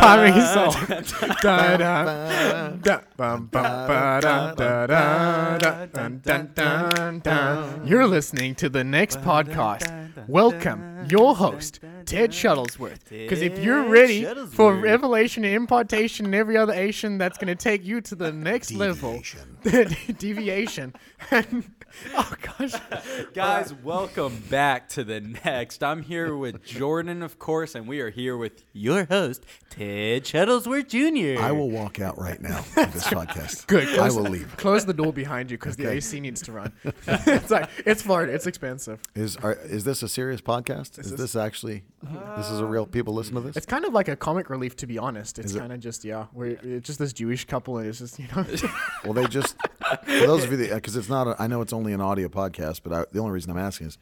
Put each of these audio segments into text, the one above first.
Timing is off. Da, da, da, bum, bum, ba, da, da, da, da, dun, dun, dun, dun. You're listening to the next podcast. Welcome, your host, Ted Shuttlesworth. Because if you're ready for revelation and impartation and every other Asian that's going to take you to the next level, deviation. And, oh gosh, Guys, welcome back to the next. I'm here with Jordan, of course, and we are here with your host, Ted Shuttlesworth Jr. I will walk out right now of this podcast. good. I will leave. Close the door behind you because the AC needs to run. it's like it's Florida. It's expensive. Is are, is this a serious podcast? Is this actually this is a real people listen to this? It's kind of like a comic relief, to be honest. It's kind of just yeah, we're it's just this Jewish couple, and it's just you know, Well, they just for those of you that because it's not. A, I know it's only an audio podcast, but I, the only reason I'm asking is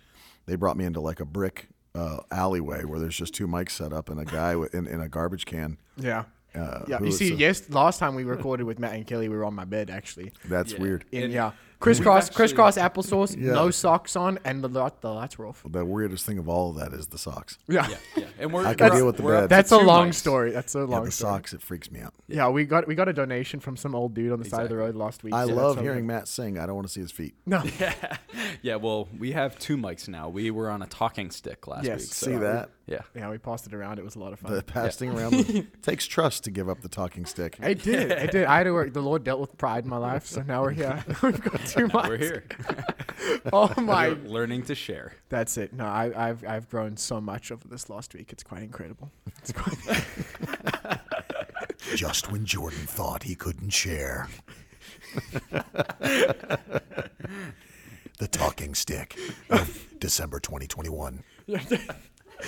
they brought me into like a brick uh, alleyway where there's just two mics set up and a guy with, in, in a garbage can. yeah, Uh, yeah. You see, a- yes, last time we recorded with Matt and Kelly, we were on my bed actually. That's weird. In And yeah, we've crisscross, actually- crisscross applesauce, Yeah. no socks on, and the light, the lights were off. The weirdest thing of all of that is the socks. Yeah, yeah, yeah. And we're, I can we're- deal with the we're up bed. to that's a two long mics. story. That's a long Yeah, long the story. socks. It freaks me out. Yeah, we got we got a donation from some old dude on the side of the road last week. I so love how hearing Matt sing. I don't want to see his feet. No, Yeah, well, we have two mics now. We were on a talking stick last Yes. week. So, See that? Yeah. yeah, we passed it around. It was a lot of fun. The passing around the, takes trust to give up the talking stick. I did. I did. I had to work. The Lord dealt with pride in my life, so now we're here. We've got two mics. We're here. Oh my! We're learning to share. That's it. No, I, I've I've grown so much over this last week. It's quite incredible. It's quite, Just when Jordan thought he couldn't share. the talking stick of December 2021.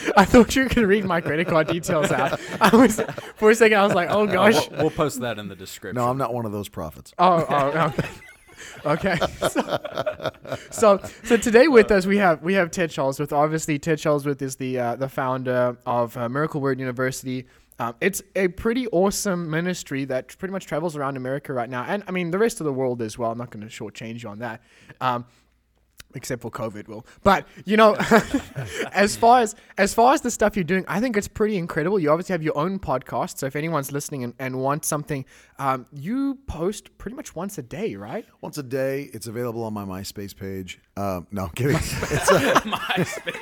I thought you were gonna read my credit card details out. I was for a second. I was like, oh gosh. We'll, we'll post that in the description. No, I'm not one of those prophets. Oh, oh, okay. okay. So, so, so today with us we have we have Ted Shuttlesworth. Obviously, Ted Shuttlesworth is the uh, the founder of uh, Miracle Word University. Um, it's a pretty awesome ministry that pretty much travels around America right now, and I mean the rest of the world as well. I'm not going to shortchange you on that. Um, except for COVID will. But you know, as far as as far as the stuff you're doing, I think it's pretty incredible. You obviously have your own podcast, so if anyone's listening and, and wants something, um, you post pretty much once a day, right? Once a day, it's available on my MySpace page. Um, no, I'm kidding. It's, uh,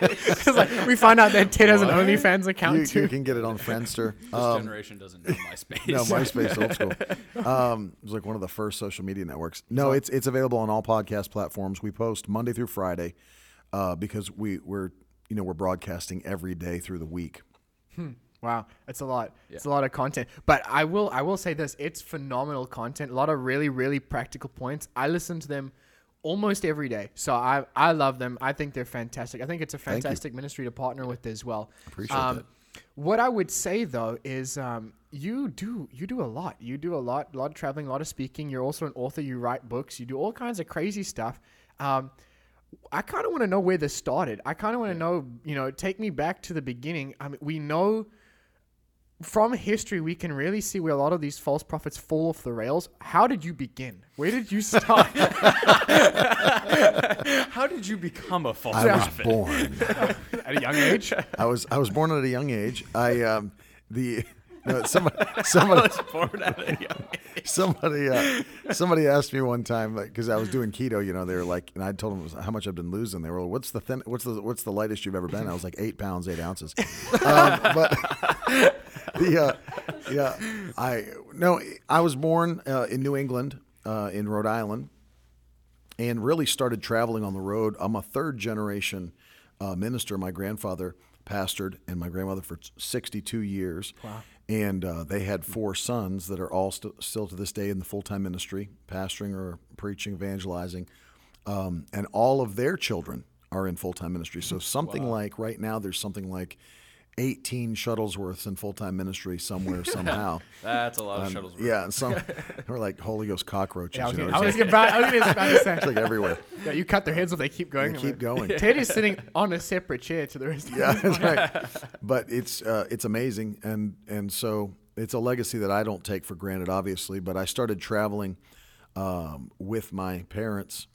Because like we find out that Ted has an OnlyFans account you, too. you can get it on Friendster. This Um, generation doesn't know MySpace. no, MySpace old school. Um, it was like one of the first social media networks. No, it's it's available on all podcast platforms. We post Monday through Friday uh, because we we're you know we're broadcasting every day through the week. Wow, it's a lot. It's a lot of content. But I will I will say this, it's phenomenal content. A lot of really really practical points. I listen to them almost every day. So I I love them. I think they're fantastic. I think it's a fantastic ministry to partner with as well. Appreciate um, that. What I would say though is um, you do you do a lot. You do a lot, a lot of traveling, a lot of speaking. You're also an author. You write books. You do all kinds of crazy stuff. Um, I kind of want to know where this started. I kind of want to know, you know, take me back to the beginning. I mean, we know from history we can really see where a lot of these false prophets fall off the rails. How did you begin? Where did you start? How did you become a false prophet? I was born. At a young age? I was I was born at a young age. I um the no, somebody somebody Born at a young age. somebody uh, somebody asked me one time because I was doing keto. You know, they were like, and I told them how much I've been losing. They were like, "What's the thin? What's the what's the lightest you've ever been?" I was like, eight pounds, eight ounces. Um, but the uh, yeah, I no, I was born uh, in New England, uh, in Rhode Island, and really started traveling on the road. I'm a third generation uh, minister. My grandfather pastored, and my grandmother for 62 years. Wow. And uh, they had four sons that are all st- still to this day in the full time ministry, pastoring or preaching, evangelizing. Um, and all of their children are in full time ministry. So something like right now, there's something like 18 Shuttlesworths in full time ministry somewhere, somehow. That's a lot of shuttles. Yeah, and some we're like Holy Ghost cockroaches. Yeah, I was you know, gonna- I it's was about, I was about to say. like everywhere. Yeah, you cut their heads off, they keep going. They keep going. Ted is sitting on a separate chair to the rest of Yeah, that's right. But it's uh, it's amazing, and and so it's a legacy that I don't take for granted, obviously. But I started traveling um, with my parents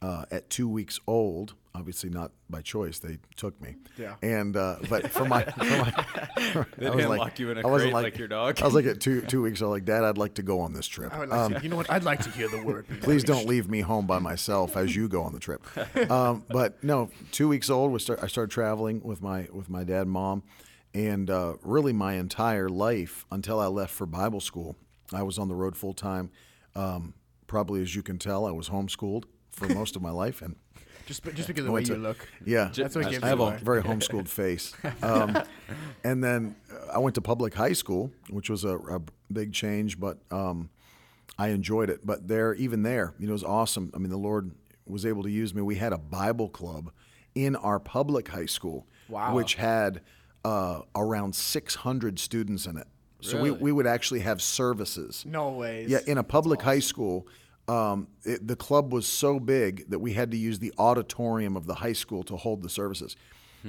uh, at two weeks old. Obviously, not by choice. They took me. Yeah. And uh, but for my, for my They I was didn't like- lock you in a I crate like your dog. I was like at two two weeks old. Like, Dad, I'd like to go on this trip. I would like to, you know what? I'd like to hear the word. Um, Please don't leave me home by myself as you go on the trip. Um, but no, two weeks old, we start. I started traveling with my with my dad, and mom, and uh, really my entire life until I left for Bible school. I was on the road full time. Um, probably as you can tell, I was homeschooled for most of my life, and Just, just because of the way went you look. yeah, That's what gives I have a away. very homeschooled face. Um, and then uh, I went to public high school, which was a, a big change, but um, I enjoyed it. But there, even there, you know, it was awesome. I mean, the Lord was able to use me. We had a Bible club in our public high school, Wow. which had uh, around 600 students in it. So we, Really? we would actually have services. No ways. Yeah, in a public high school, um, it, the club was so big that we had to use the auditorium of the high school to hold the services.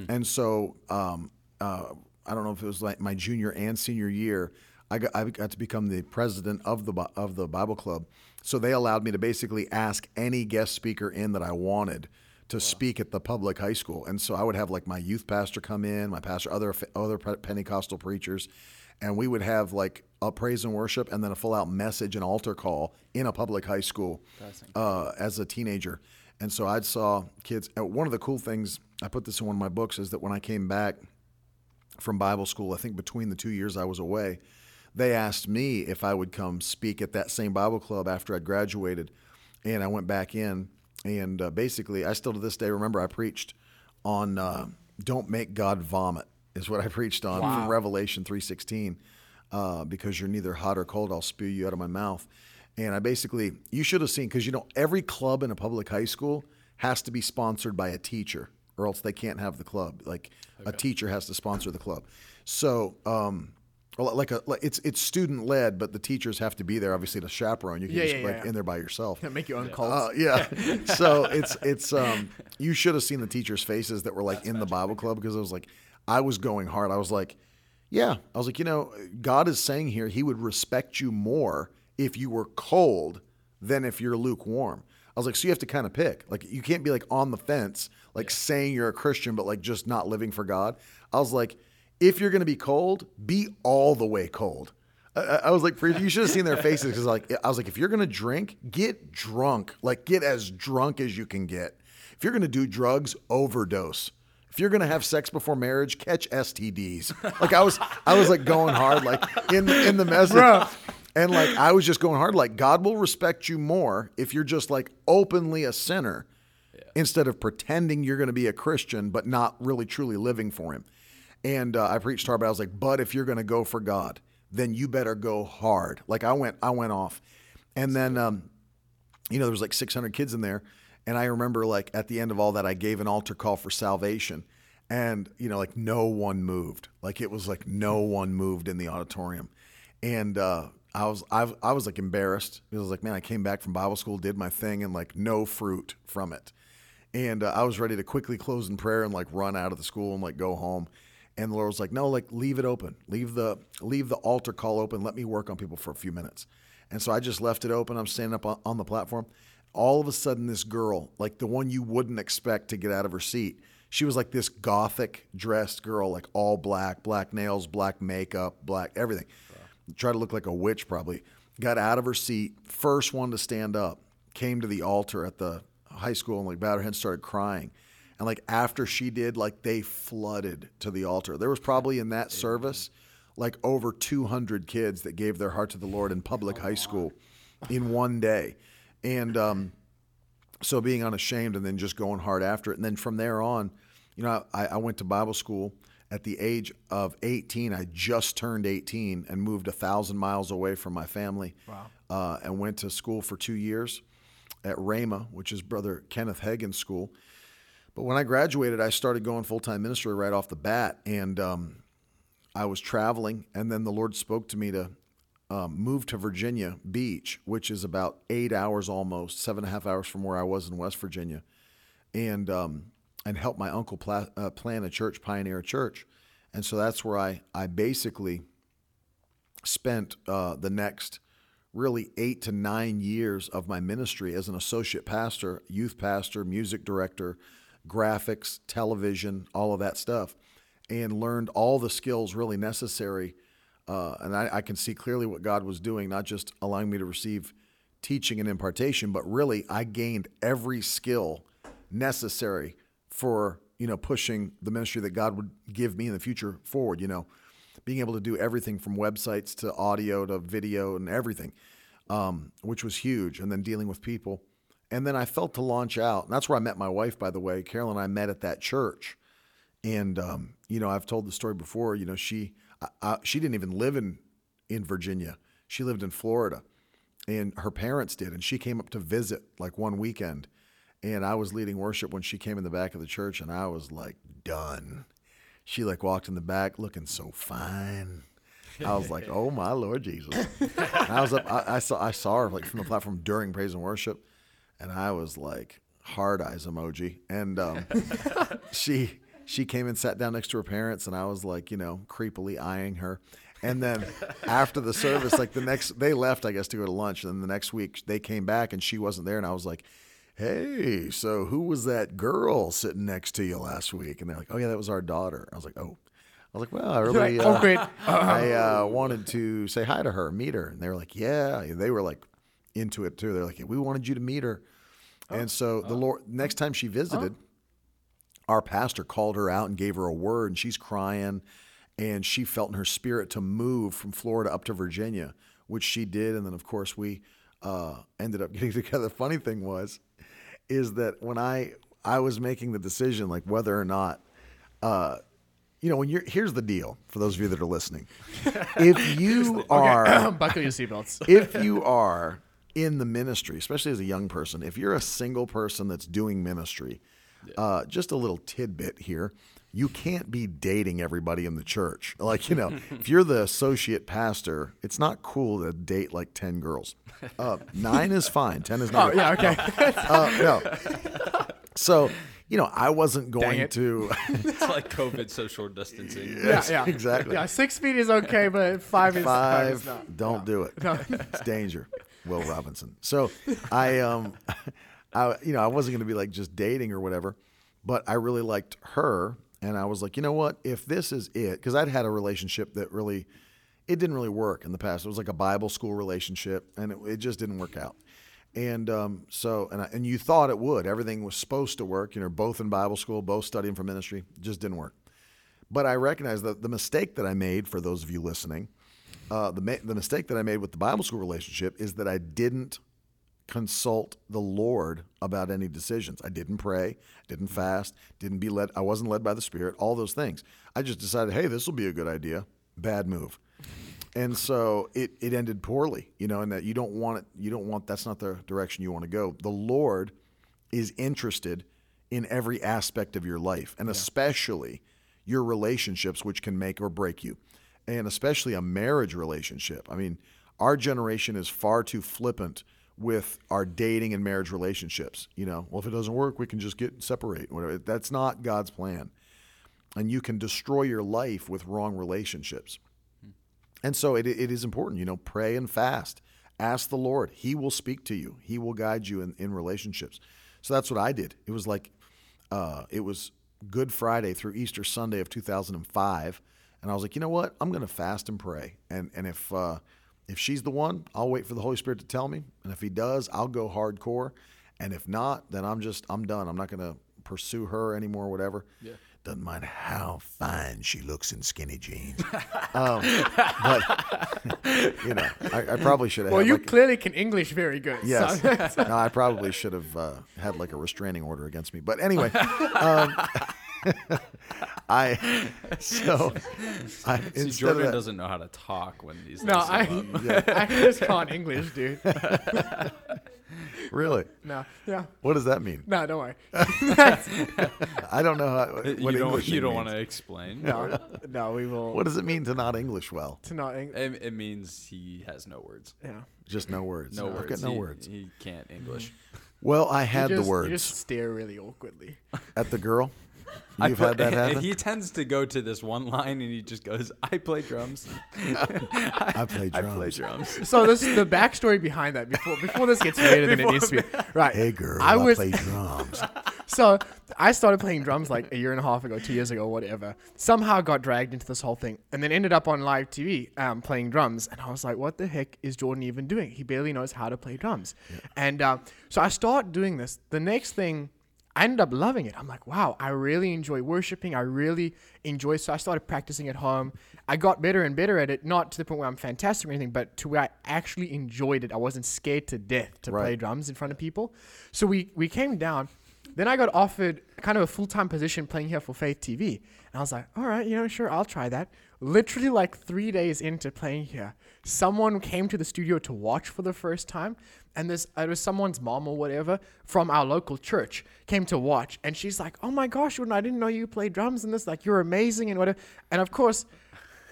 And so um, uh, I don't know if it was like my junior and senior year, I got, I got to become the president of the of the Bible club. So they allowed me to basically ask any guest speaker in that I wanted to speak at the public high school. And so I would have like my youth pastor come in, my pastor, other other Pentecostal preachers, and we would have like a praise and worship and then a full out message and altar call in a public high school uh, as a teenager. And so I saw kids. One of the cool things I put this in one of my books is that when I came back from Bible school, I think between the two years I was away, they asked me if I would come speak at that same Bible club after I'd graduated. And I went back in, and uh, basically, I still to this day remember I preached on uh, "Don't Make God Vomit" is what I preached on from Revelation three sixteen, uh, because you're neither hot or cold, I'll spew you out of my mouth. And I basically, you should have seen because you know every club in a public high school has to be sponsored by a teacher, or else they can't have the club. Like a teacher has to sponsor the club. So, um, like a like it's it's student led, but the teachers have to be there obviously to chaperone. You can Yeah, just yeah, like yeah. in there by yourself. Make own cults. Uh, yeah. so it's it's um you should have seen the teachers' faces that were like in the Bible club because I was like I was going hard. I was like, yeah. I was like, you know, God is saying here he would respect you more if you were cold than if you're lukewarm. I was like, so you have to kind of pick. Like you can't be like on the fence, like saying you're a Christian but like just not living for God. I was like, if you're going to be cold, be all the way cold. I, I was like, you should have seen their faces because like I was like, if you're gonna drink, get drunk, like get as drunk as you can get. If you're gonna do drugs, overdose. If you're gonna have sex before marriage, catch STDs. Like I was, I was like going hard, like in in the message, Bruh. and like I was just going hard. Like God will respect you more if you're just like openly a sinner, instead of pretending you're gonna be a Christian but not really truly living for Him. And uh, I preached hard, but I was like, but if you're going to go for God, then you better go hard. Like I went, I went off, and then, um, you know, there was like 600 kids in there, and I remember like at the end of all that, I gave an altar call for salvation, and you know, like no one moved. Like it was like no one moved in the auditorium, and uh, I was, I, I was like embarrassed. It was like, man, I came back from Bible school, did my thing, and like no fruit from it and uh, I was ready to quickly close in prayer and like run out of the school and like go home. And the Lord was like, "No, like leave it open, leave the leave the altar call open. Let me work on people for a few minutes." And so I just left it open. I'm standing up on, on the platform. All of a sudden, this girl, like the one you wouldn't expect to get out of her seat, she was like this gothic dressed girl, like all black, black nails, black makeup, black everything. try to look like a witch, probably. Got out of her seat, first one to stand up, came to the altar at the high school and like bowed her head, and started crying. And like after she did, like they flooded to the altar. There was probably in that service like over 200 kids that gave their heart to the Lord in public high school in one day. And um, so being unashamed and then just going hard after it. And then from there on, you know, I, I went to Bible school at the age of 18. I just turned 18 and moved a thousand miles away from my family. Wow. Uh, and went to school for two years at Rhema, which is Brother Kenneth Hagin's school. But when I graduated, I started going full time ministry right off the bat. And um, I was traveling, and then the Lord spoke to me to um, move to Virginia Beach, which is about eight hours almost, seven and a half hours from where I was in West Virginia, and um, and help my uncle uh, plan a church, Pioneer a Church, and so that's where I I basically spent uh, the next really eight to nine years of my ministry as an associate pastor, youth pastor, music director, graphics, television, all of that stuff, and learned all the skills really necessary. Uh, and I, I can see clearly what God was doing, not just allowing me to receive teaching and impartation, but really I gained every skill necessary for you know pushing the ministry that God would give me in the future forward. You know, being able to do everything from websites to audio to video and everything, um, which was huge. And then dealing with people, and then I felt to launch out. And that's where I met my wife, by the way. Carol and I met at that church, and um, you know I've told the story before. You know she I, I, she didn't even live in in Virginia. She lived in Florida and her parents did and she came up to visit like one weekend and i was leading worship when she came in the back of the church and i was like done she like walked in the back looking so fine i was like oh my lord jesus and i was up I, I saw i saw her like from the platform during praise and worship and i was like hard eyes emoji and um, she she came and sat down next to her parents and i was like you know creepily eyeing her and then after the service, like the next, they left, I guess, to go to lunch. And then the next week they came back and she wasn't there. And I was like, hey, so who was that girl sitting next to you last week? And they're like, oh, yeah, that was our daughter. I was like, oh. I was like, well, I really, Like, oh, uh, great. I uh, wanted to say hi to her, meet her. And they were like, yeah. And they were like into it too. They're like, we wanted you to meet her. And so the Lord, next time she visited, our pastor called her out and gave her a word, and she's crying, and she felt in her spirit to move from Florida up to Virginia, which she did, and then of course we uh, ended up getting together. The funny thing was, is that when I I was making the decision like whether or not, uh, you know, when you're here's the deal for those of you that are listening, if you are Buckle your seatbelts. if you are in the ministry, especially as a young person, if you're a single person that's doing ministry, uh, just a little tidbit here. You can't be dating everybody in the church. Like, you know, if you're the associate pastor, it's not cool to date like 10 girls. Uh, nine is fine, 10 is not. Oh yeah, okay. Uh, no. So, you know, I wasn't going to. It's like COVID social distancing. yeah, yeah, exactly. Yeah, six feet is okay, but five is five. is not. don't do it. No. It's danger. Will Robinson. So I, um, I, you know, I wasn't going to be like just dating or whatever, but I really liked her, and I was like, you know what? If this is it, because I'd had a relationship that really, it didn't really work in the past. It was like a Bible school relationship, and it, it just didn't work out. And um, so, and, I, and you thought it would. Everything was supposed to work. You know, both in Bible school, both studying for ministry. Just didn't work. But I recognize that the mistake that I made, for those of you listening, uh, the, ma- the mistake that I made with the Bible school relationship is that I didn't consult the Lord about any decisions. I didn't pray, didn't fast, didn't be led. I wasn't led by the Spirit. All those things. I just decided, hey, this will be a good idea. Bad move. And so it, it ended poorly, you know, and that you don't want it, you don't want, that's not the direction you want to go. The Lord is interested in every aspect of your life, and especially your relationships, which can make or break you, and especially a marriage relationship. I mean, our generation is far too flippant with our dating and marriage relationships. You know, well, if it doesn't work, we can just get separate. Whatever. That's not God's plan, and you can destroy your life with wrong relationships. And so it, it is important, you know, pray and fast. Ask the Lord. He will speak to you. He will guide you in, in relationships. So that's what I did. It was like, uh, it was Good Friday through Easter Sunday of 2005. And I was like, you know what? I'm going to fast and pray. And, and if, uh, if she's the one, I'll wait for the Holy Spirit to tell me. And if he does, I'll go hardcore. And if not, then I'm just, I'm done. I'm not going to pursue her anymore, whatever. Yeah. Doesn't mind how fine she looks in skinny jeans. um, but, you know, I, I probably should have Well, you like, clearly can English very good. Yes. so- no, I probably should have uh, had like a restraining order against me. But anyway, um, I so I See, instead of Jordan that- doesn't know how to talk when these no, I. Yeah. I just can't English, dude. really. No, yeah, What does that mean? no, don't worry. I don't know how, what You don't, you don't want to explain. No, no, we will. What does it mean to not English well? to not Eng- It, it means he has no words. yeah. Just no words. No I've words. got no he, words. He can't English. Well, I had just, the words You just stare really awkwardly. at the girl. You've had that happen. He tends to go to this one line and he just goes, "I play drums. I play drums. I drums. play drums." So this is the backstory behind that before before this gets later than it needs to be. Right. Hey girl, I I, was play drums. so I started playing drums like a year and a half ago, two years ago, whatever. Somehow got dragged into this whole thing, and then ended up on live TV um, playing drums. And I was like, "What the heck is Jordan even doing? He barely knows how to play drums." And uh, so I start doing this. The next thing, I ended up loving it. I'm like, "Wow, I really enjoy worshiping. I really enjoy." So I started practicing at home. I got better and better at it, not to the point where I'm fantastic or anything, but to where I actually enjoyed it. I wasn't scared to death to play drums in front of people. So we we came down. Then I got offered kind of a full time position playing here for Faith TV. And I was like, all right, you know, sure, I'll try that. Literally, like three days into playing here, someone came to the studio to watch for the first time. And this, uh, it was someone's mom or whatever from our local church came to watch. And she's like, oh my gosh, Jordan, I didn't know you played drums and this. Like, you're amazing and whatever. And of course,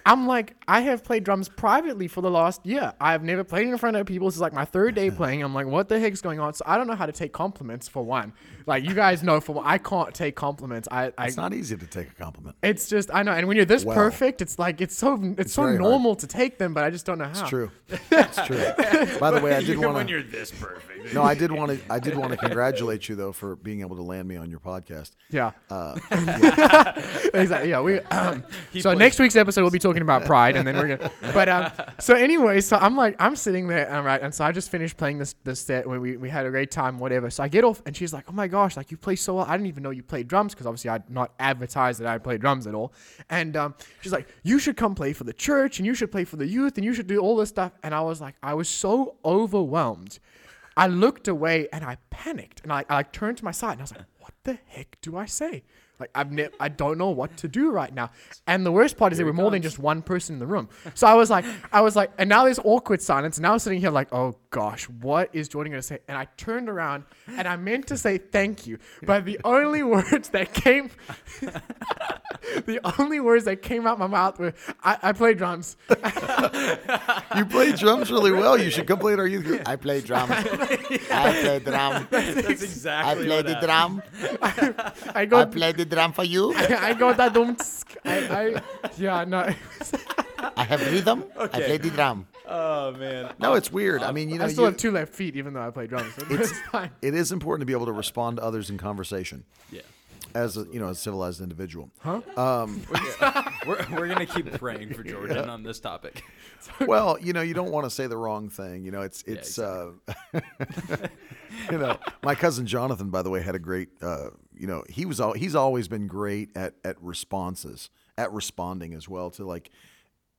I'm like, I have played drums privately for the last year. I've never played in front of people. This is like my third day playing. I'm like, what the heck's going on? So I don't know how to take compliments for one. Like you guys know, for one, I can't take compliments. I, I It's not easy to take a compliment. it's just I know, and when you're this Well. perfect, it's like it's so it's, so very hard. normal to take them, but I just don't know how. It's true. It's true. By the way, I did when want to. you're this perfect. No, I did want to. I did want to congratulate you though for being able to land me on your podcast. Yeah, Uh, exactly. Yeah, we. Um, so plays- next week's episode we'll be talking about pride, and then we're gonna. But um, so anyway, so I'm like I'm sitting there, and right, and so I just finished playing this this set when we we had a great time, whatever. So I get off, and she's like, "Oh my gosh, like you play so well. I didn't even know you played drums because obviously I'd not advertised that I played drums at all." And um, she's like, "You should come play for the church, and you should play for the youth, and you should do all this stuff." And I was like, I was so overwhelmed. I looked away and I panicked and I, I turned to my side and I was like, what the heck do I say? Like I've ne- I don't know what to do right now. And the worst part is there were more than just one person in the room. So I was like, I was like, and now there's awkward silence. And now I'm sitting here like, oh gosh, what is Jordan gonna say? And I turned around and I meant to say thank you, but the only words that came, the only words that came out my mouth were, I, I play drums. you play drums really well. You should come play at our youth group. I play drums. I play drum. That's exactly I play what the happened. drum. I go, I play the drum for you. I got that dumb. I, I, yeah, no. I have rhythm. I play the drum. Oh man. No, it's weird. I mean, you know, I still you- have two left feet, even though I play drums. So it's fine. it is important to be able to respond to others in conversation Yeah. as a you know a civilized individual. Huh? We're, we're gonna keep praying for Jordan on this topic. well, you know, you don't want to say the wrong thing. You know, it's it's uh, you know, my cousin Jonathan, by the way, had a great. Uh, you know, he was all he's always been great at at responses, at responding as well to like,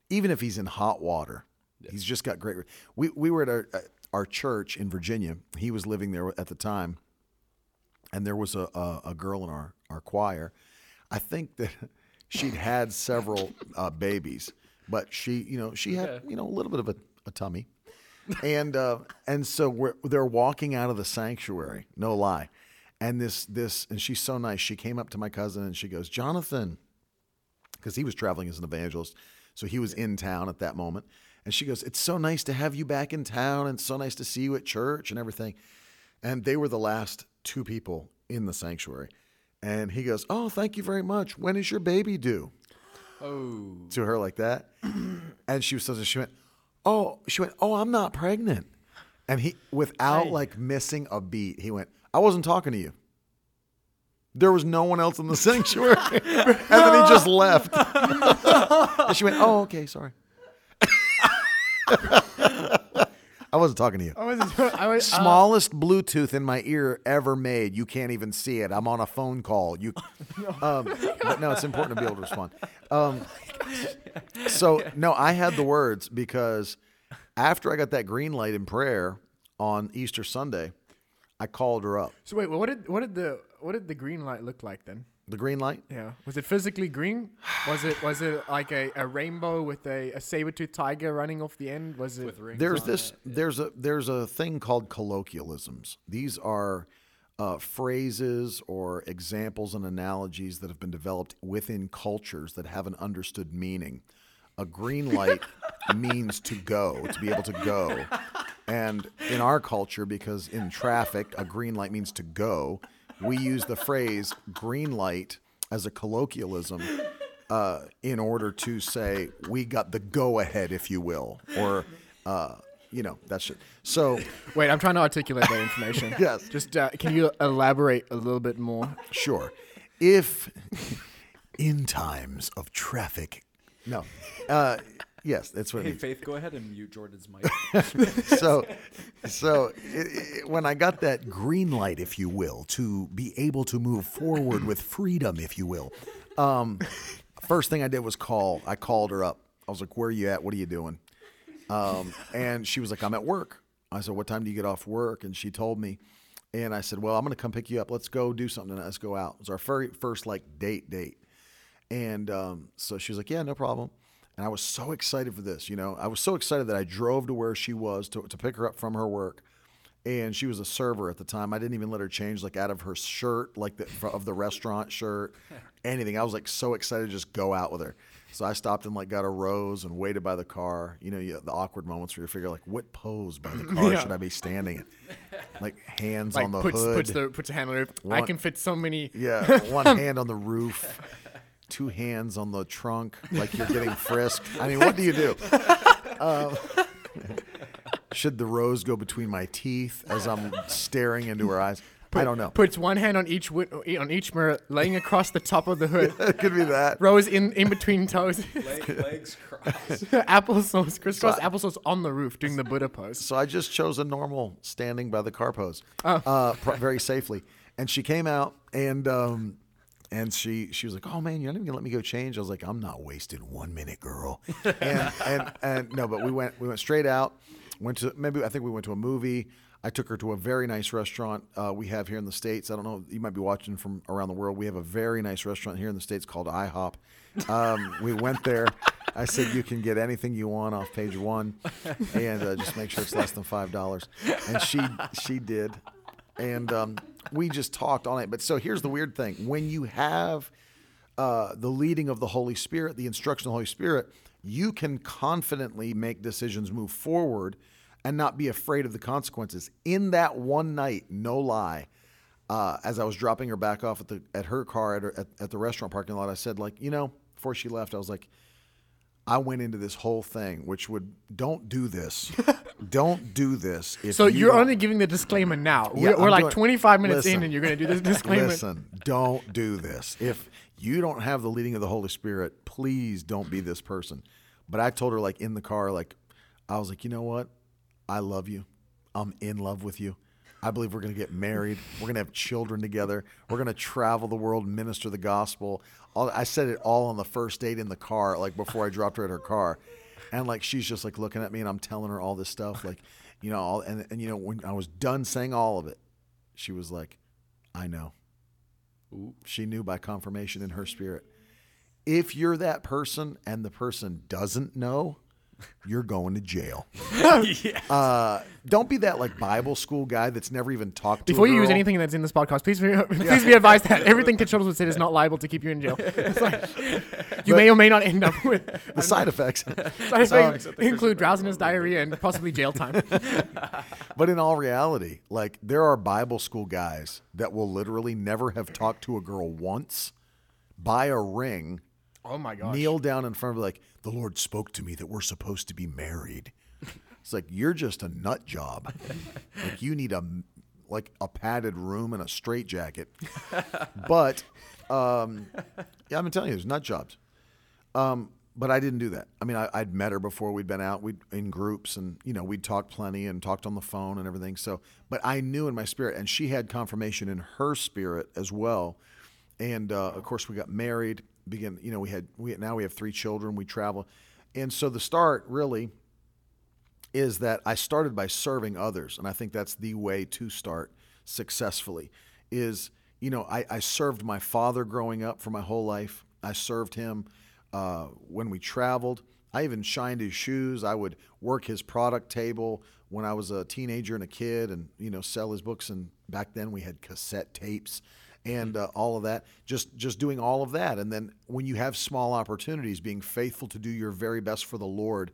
even if he's in hot water, he's just got great. We we were at our at our church in Virginia. He was living there at the time, and there was a a, a girl in our our choir. I think that she'd had several uh, babies, but she, you know, she had, you know, a little bit of a, a tummy, and uh, and so we're, they're walking out of the sanctuary, no lie, and this this and she's so nice. She came up to my cousin and she goes, Jonathan, because he was traveling as an evangelist, so he was in town at that moment, and she goes, It's so nice to have you back in town, and so nice to see you at church and everything, and they were the last two people in the sanctuary. And he goes, Oh, thank you very much. When is your baby due? Oh. To her like that. and she was so she went, Oh, she went, Oh, I'm not pregnant. And he without Hey. like missing a beat, he went, I wasn't talking to you. There was no one else in the sanctuary. and then he just left. and she went, Oh, okay, sorry. I wasn't talking to you. I was, I was uh, Smallest Bluetooth in my ear ever made. You can't even see it. I'm on a phone call. You, um, but no, it's important to be able to respond. Um, so no, I had the words because after I got that green light in prayer on Easter Sunday, I called her up. So wait, what did what did the what did the green light look like then? The green light. Yeah, was it physically green? Was it was it like a, a rainbow with a, a saber tooth tiger running off the end? Was it? With rings There's on this. it. There's a there's a thing called colloquialisms. These are uh, phrases or examples and analogies that have been developed within cultures that have an understood meaning. A green light means to go, to be able to go. And in our culture, because in traffic, a green light means to go, we use the phrase green light as a colloquialism uh, in order to say we got the go ahead, if you will, or uh, you know that shit. So Wait, I'm trying to articulate that information. Yes. Just uh, can you elaborate a little bit more? sure, if in times of traffic, no, uh, yes, that's what. Hey. Faith, go ahead and mute Jordan's mic. so so it, it, when i got that green light if you will to be able to move forward with freedom if you will um, first thing i did was call i called her up i was like where are you at what are you doing um, and she was like i'm at work i said what time do you get off work and she told me and i said well i'm going to come pick you up let's go do something let's go out it was our very first like date date and um, so she was like, Yeah, no problem. And I was so excited for this. You know, I was so excited that I drove to where she was to, to pick her up from her work. And she was a server at the time. I didn't even let her change like out of her shirt, like the, of the restaurant shirt, anything. I was like so excited to just go out with her. So I stopped and like got a rose and waited by the car. You know, you, the awkward moments where you figure like, what pose by the car Yeah. should I be standing in? Like hands Like on the puts hood. puts the puts a hand on the roof. I can fit so many. Yeah, one hand on the roof, two hands on the trunk, like you're getting frisked. I mean, what do you do? Um, should the rose go between my teeth as I'm staring into her eyes? I don't know. Puts one hand on each wi- on each mirror, laying across the top of the hood. It could be that. Rose in, in between toes. Leg, legs crossed. applesauce, crisscross So applesauce on the roof doing the Buddha pose. So I just chose a normal standing by the car pose, uh, pr- very safely. And she came out and um, and she she was like, "Oh man, you're not even gonna let me go change." I was like, "I'm not wasting one minute, girl." And and and no, but we went we went straight out. Went to maybe I think we went to a movie. I took her to a very nice restaurant uh, we have here in the states. I don't know you might be watching from around the world. We have a very nice restaurant here in the states called IHOP. Um, we went there. I said you can get anything you want off page one, and uh, just make sure it's less than five dollars. And she she did, and um, we just talked all night. But so here's the weird thing: when you have uh, the leading of the Holy Spirit, the instruction of the Holy Spirit, you can confidently make decisions, move forward, and not be afraid of the consequences. In that one night, no lie, uh, as I was dropping her back off at the at her car at, her, at at the restaurant parking lot, I said, like, you know, before she left, I was like, I went into this whole thing, which would don't do this, don't do this. If So you you're only giving the disclaimer now. Yeah, we're like doing- 25 minutes in, and you're going to do this disclaimer. Listen, don't do this. If you don't have the leading of the Holy Spirit, please don't be this person. But I told her, like in the car, like I was like, you know what? I love you. I'm in love with you. I believe we're going to get married. We're going to have children together. We're going to travel the world, minister the gospel. All, I said it all on the first date in the car, like before I dropped her at her car. And like she's just like looking at me, and I'm telling her all this stuff, like you know, all, and and you know when I was done saying all of it, she was like, "I know." She knew by confirmation in her spirit. If you're that person and the person doesn't know, you're going to jail. uh, don't be that like Bible school guy that's never even talked to. Before a you use anything that's in this podcast, please be, please be advised that everything Ted Shuttles would say is not liable to keep you in jail. It's like, you may or may not end up with the side effects. side effects include drowsiness, diarrhea, and possibly jail time. but in all reality, like there are Bible school guys that will literally never have talked to a girl once, buy a ring, Oh my gosh. kneel down in front of like the Lord spoke to me that we're supposed to be married. It's like you're just a nut job. like you need a like a padded room and a straight jacket. But um, yeah, I'm telling you, there's nut jobs. Um, but I didn't do that. I mean, I, I'd met her before. We'd been out, we'd in groups, and you know, we'd talked plenty and talked on the phone and everything. So, but I knew in my spirit, and she had confirmation in her spirit as well. And uh, of course, we got married. Begin, you know, we had we now we have three children. We travel, and so the start really is that I started by serving others, and I think that's the way to start successfully. Is you know I, I served my father growing up for my whole life. I served him uh, when we traveled. I even shined his shoes. I would work his product table when I was a teenager and a kid, and you know sell his books. And back then we had cassette tapes and uh, all of that. Just just doing all of that, and then when you have small opportunities, being faithful to do your very best for the Lord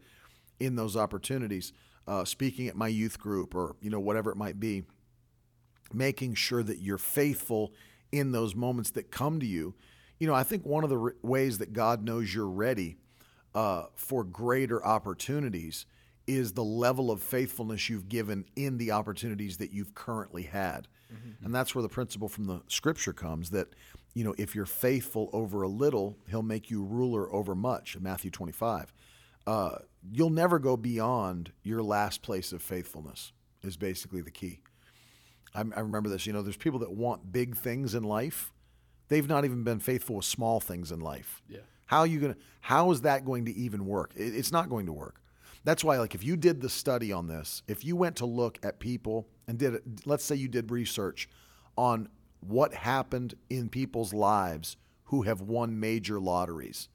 in those opportunities, uh, speaking at my youth group or you know whatever it might be, making sure that you're faithful in those moments that come to you. you know, I think one of the re- ways that God knows you're ready uh, for greater opportunities is the level of faithfulness you've given in the opportunities that you've currently had. And that's where the principle from the scripture comes that, you know, if you're faithful over a little, he'll make you ruler over much Matthew 25. Uh, you'll never go beyond your last place of faithfulness, is basically the key. I, I remember this. You know, there's people that want big things in life. They've not even been faithful with small things in life. Yeah. How are you gonna? How is that going to even work? It, it's not going to work. That's why, like, if you did the study on this, if you went to look at people and did, it, let's say you did research on what happened in people's lives who have won major lotteries,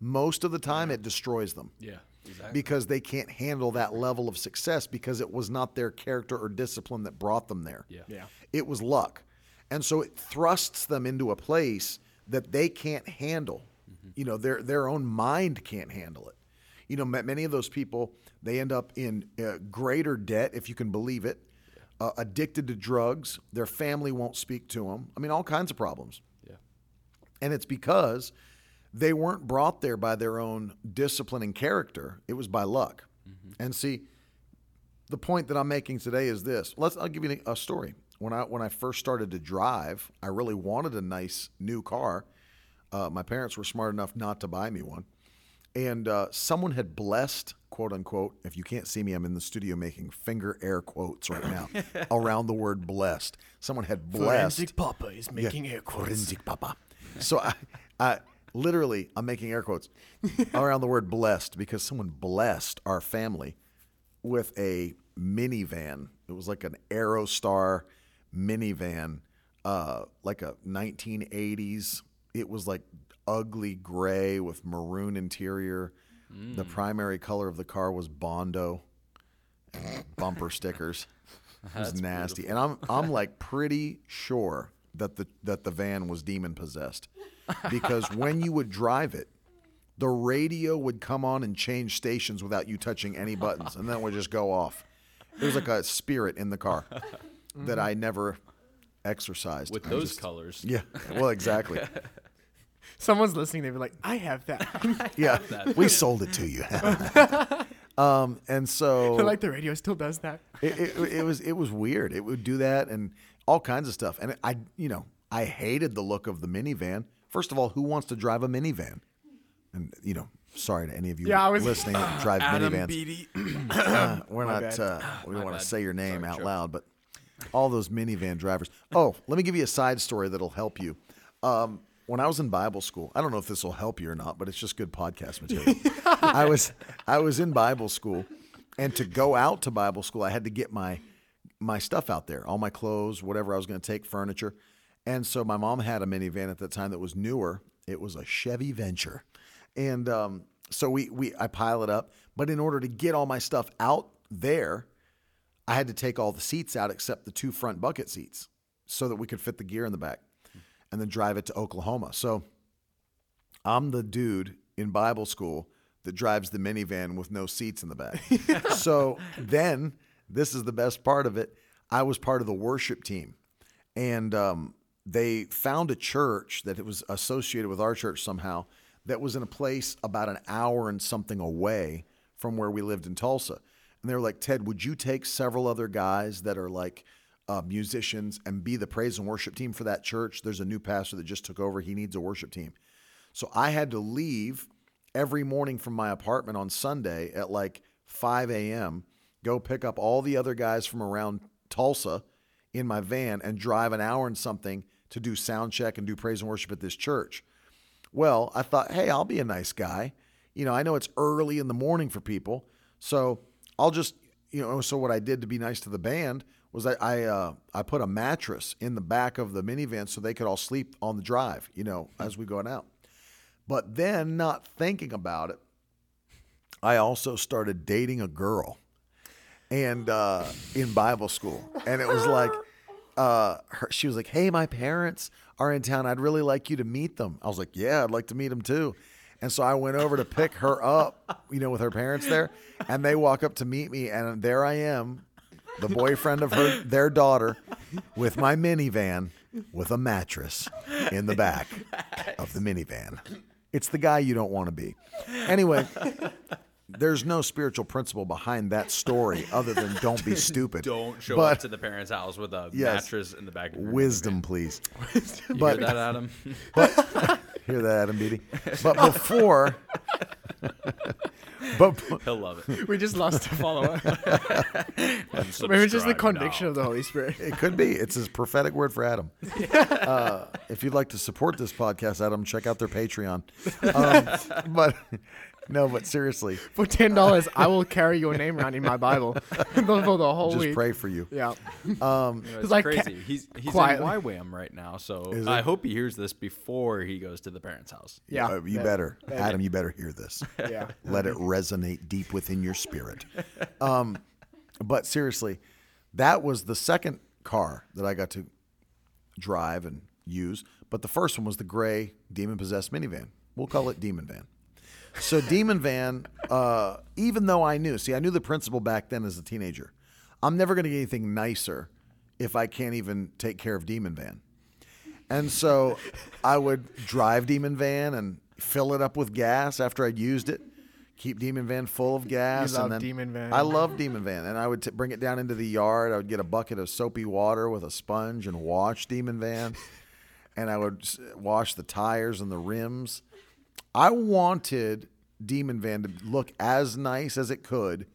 most of the time it destroys them Yeah. Exactly. because they can't handle that level of success because it was not their character or discipline that brought them there. Yeah. Yeah. It was luck. And so it thrusts them into a place that they can't handle. Mm-hmm. You know, their their own mind can't handle it. You know, many of those people they end up in uh, greater debt if you can believe it. Uh, addicted to drugs, their family won't speak to them. I mean, all kinds of problems. Yeah. And it's because they weren't brought there by their own discipline and character. It was by luck. And see, the point that I'm making today is this. Let's I'll give you a story. When I when I first started to drive, I really wanted a nice new car. Uh, my parents were smart enough not to buy me one, and uh, someone had blessed, quote unquote. If you can't see me, I'm in the studio making finger air quotes right now around the word blessed. Someone had blessed. Forensic Papa is making air quotes. Forensic papa. So I, I literally, I'm making air quotes around the word blessed because someone blessed our family with a minivan. It was like an Aerostar minivan, uh, like a 1980s. It was like ugly gray with maroon interior. The hmm. primary color of the car was Bondo. Bumper stickers. It was nasty, and I'm I'm like pretty sure that the that the van was demon possessed, because when you would drive it, the radio would come on and change stations without you touching any buttons, and then it would just go off. It was like a spirit in the car that mm-hmm. I never exercised. With I those just- colors. Yeah, well, exactly. Someone's listening. They'd be like, "I have that." Yeah, we sold it to you. um, and so like the radio still does that. it, it, it was it was weird. It would do that and all kinds of stuff. And I, you know, I hated the look of the minivan. First of all, who wants to drive a minivan? And you know, sorry to any of you Yeah, I was- listening that drive Adam minivans. Beatty. Uh, we're My not. bad. Uh, we don't want bad. to say your name Sorry, out sure. loud, but all those minivan drivers. Oh, let me give you a side story that'll help you. Um, when I was in Bible school, I don't know if this will help you or not, but it's just good podcast material. I was I was in Bible school, and to go out to Bible school, I had to get my my stuff out there, all my clothes, whatever I was going to take, furniture. And so my mom had a minivan at that time that was newer. It was a Chevy Venture, and um, so we we I pile it up. But in order to get all my stuff out there, I had to take all the seats out except the two front bucket seats, so that we could fit the gear in the back, and then drive it to Oklahoma. So I'm the dude in Bible school that drives the minivan with no seats in the back. so then, this is the best part of it. I was part of the worship team, and um, they found a church that it was associated with our church somehow that was in a place about an hour and something away from where we lived in Tulsa. And they were like, Ted, would you take several other guys that are like uh, musicians and be the praise and worship team for that church? There's a new pastor that just took over. He needs a worship team. So I had to leave every morning from my apartment on Sunday at like 5 a.m., go pick up all the other guys from around Tulsa in my van and drive an hour and something to do sound check and do praise and worship at this church. Well, I thought, hey, I'll be a nice guy. You know, I know it's early in the morning for people, so I'll just, you know. So what I did to be nice to the band was I I, uh, I put a mattress in the back of the minivan so they could all sleep on the drive, you know, as we going out. But then, not thinking about it, I also started dating a girl, and uh, in Bible school, and it was like, uh, her, she was like, "Hey, my parents are in town. I'd really like you to meet them." I was like, "Yeah, I'd like to meet them too." And so I went over to pick her up, you know, with her parents there, and they walk up to meet me, and there I am, the boyfriend of her their daughter, with my minivan, with a mattress in the back of the minivan. It's the guy you don't want to be. Anyway, there's no spiritual principle behind that story other than don't be stupid. Don't show But- up to the parents' house with a Yes. mattress in the back of your Wisdom, please. You But hear that, Adam? Hear that, Adam Beatty. But before, but He'll love it. We just lost a follower. Maybe it's just the conviction now. of the Holy Spirit. It could be. It's his prophetic word for Adam. Uh, if you'd like to support this podcast, Adam, check out their Patreon. Um, but no, but seriously, For ten dollars, I will carry your name around in my Bible for the whole just week. pray for you. Yeah. Um, You know, it's like ca- crazy. he's he's quietly. in YWAM right now, so Is I hope he hears this before he goes to the parents' house. Yeah. uh, you Yeah. better, Adam. You better hear this. Yeah. Let it resonate deep within your spirit. Um, but seriously, that was the second car that I got to drive and use. But the first one was the gray demon possessed minivan. We'll call it Demon Van. So Demon Van, uh, even though I knew, see, I knew the principal back then as a teenager. I'm never going to get anything nicer if I can't even take care of Demon Van. And so I would drive Demon Van and fill it up with gas after I'd used it. Keep Demon Van full of gas. love and then Demon Van. I love Demon Van, and I would t- bring it down into the yard. I would get a bucket of soapy water with a sponge and wash Demon Van, and I would wash the tires and the rims. I wanted Demon Van to look as nice as it could,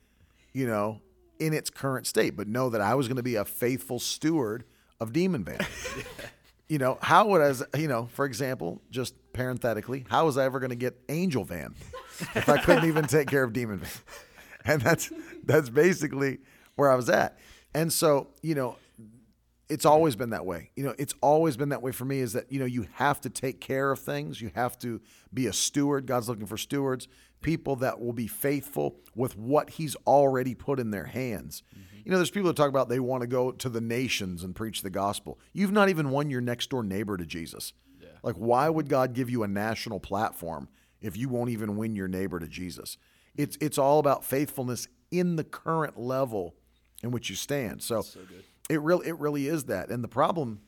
you know, in its current state, but know that I was going to be a faithful steward of Demon Van. you know, how would I, you know, for example, just parenthetically, how was I ever going to get Angel Van if I couldn't even take care of Demon Van? And that's that's basically where I was at. And so, you know, it's always been that way. You know, it's always been that way for me is that, you know, you have to take care of things. You have to be a steward. God's looking for stewards, people that will be faithful with what he's already put in their hands. Mm-hmm. You know, there's people that talk about they want to go to the nations and preach the gospel. You've not even won your next door neighbor to Jesus. Like, why would God give you a national platform if you won't even win your neighbor to Jesus? It's it's all about faithfulness in the current level in which you stand. So, it really it really is that. And the problem,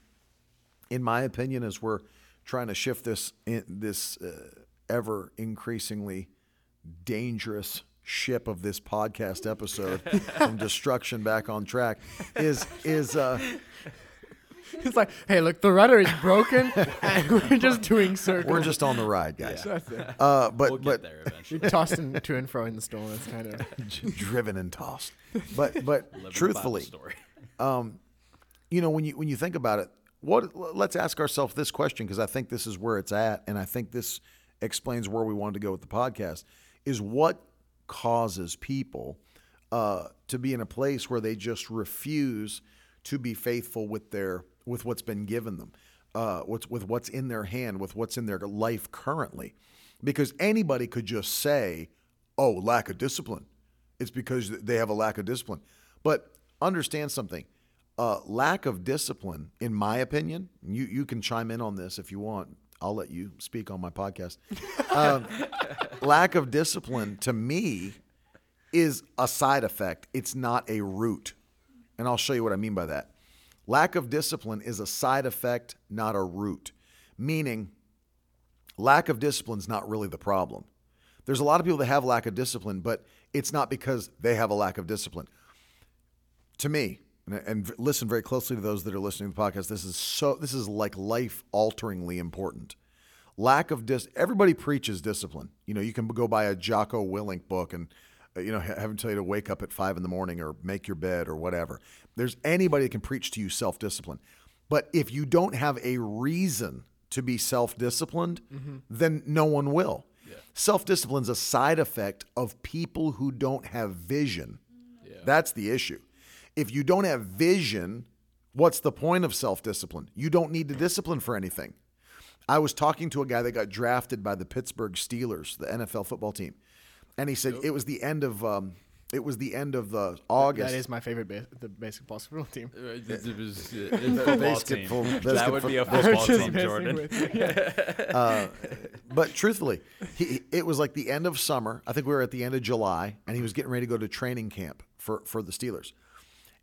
in my opinion, is we're trying to shift this in, this uh, ever increasingly dangerous ship of this podcast episode from destruction back on track is is uh, It's like, hey, look, the rudder is broken, and we're just doing circles. we're just on the ride, guys. That's it. Uh, but We'll get but there eventually. You're tossing to and fro in the storm. it's kind of. driven and tossed. But but Living the Bible truthfully, story. you know when you when you think about it what let's ask ourselves this question because i think this is where it's at and i think this explains where we wanted to go with the podcast is what causes people uh, to be in a place where they just refuse to be faithful with their with what's been given them uh, what's with what's in their hand with what's in their life currently because anybody could just say oh lack of discipline it's because they have a lack of discipline. But understand something. Uh, lack of discipline, in my opinion, you, you can chime in on this if you want. I'll let you speak on my podcast. Um, lack of discipline to me is a side effect. It's not a root. And I'll show you what I mean by that. Lack of discipline is a side effect, not a root. Meaning, lack of discipline is not really the problem. There's a lot of people that have lack of discipline, but it's not because they have a lack of discipline. To me, and, and listen very closely to those that are listening to the podcast. This is so. This is like life alteringly important. Lack of dis. Everybody preaches discipline. You know, you can go buy a Jocko Willink book and uh, you know ha- have him tell you to wake up at five in the morning or make your bed or whatever. There's anybody that can preach to you self discipline, but if you don't have a reason to be self disciplined, then no one will. Self discipline is a side effect of people who don't have vision. That's the issue. If you don't have vision, what's the point of self discipline? You don't need to discipline for anything. I was talking to a guy that got drafted by the Pittsburgh Steelers, the NFL football team, and he said it was the end of um, it was the end of uh, the August. That is my favorite, ba- the basic basketball team. football Basketball- team. That would be a basketball- football team, Jordan. with you. Yeah. Uh, but truthfully, he, it was like the end of summer. I think we were at the end of July, and he was getting ready to go to training camp for, for the Steelers.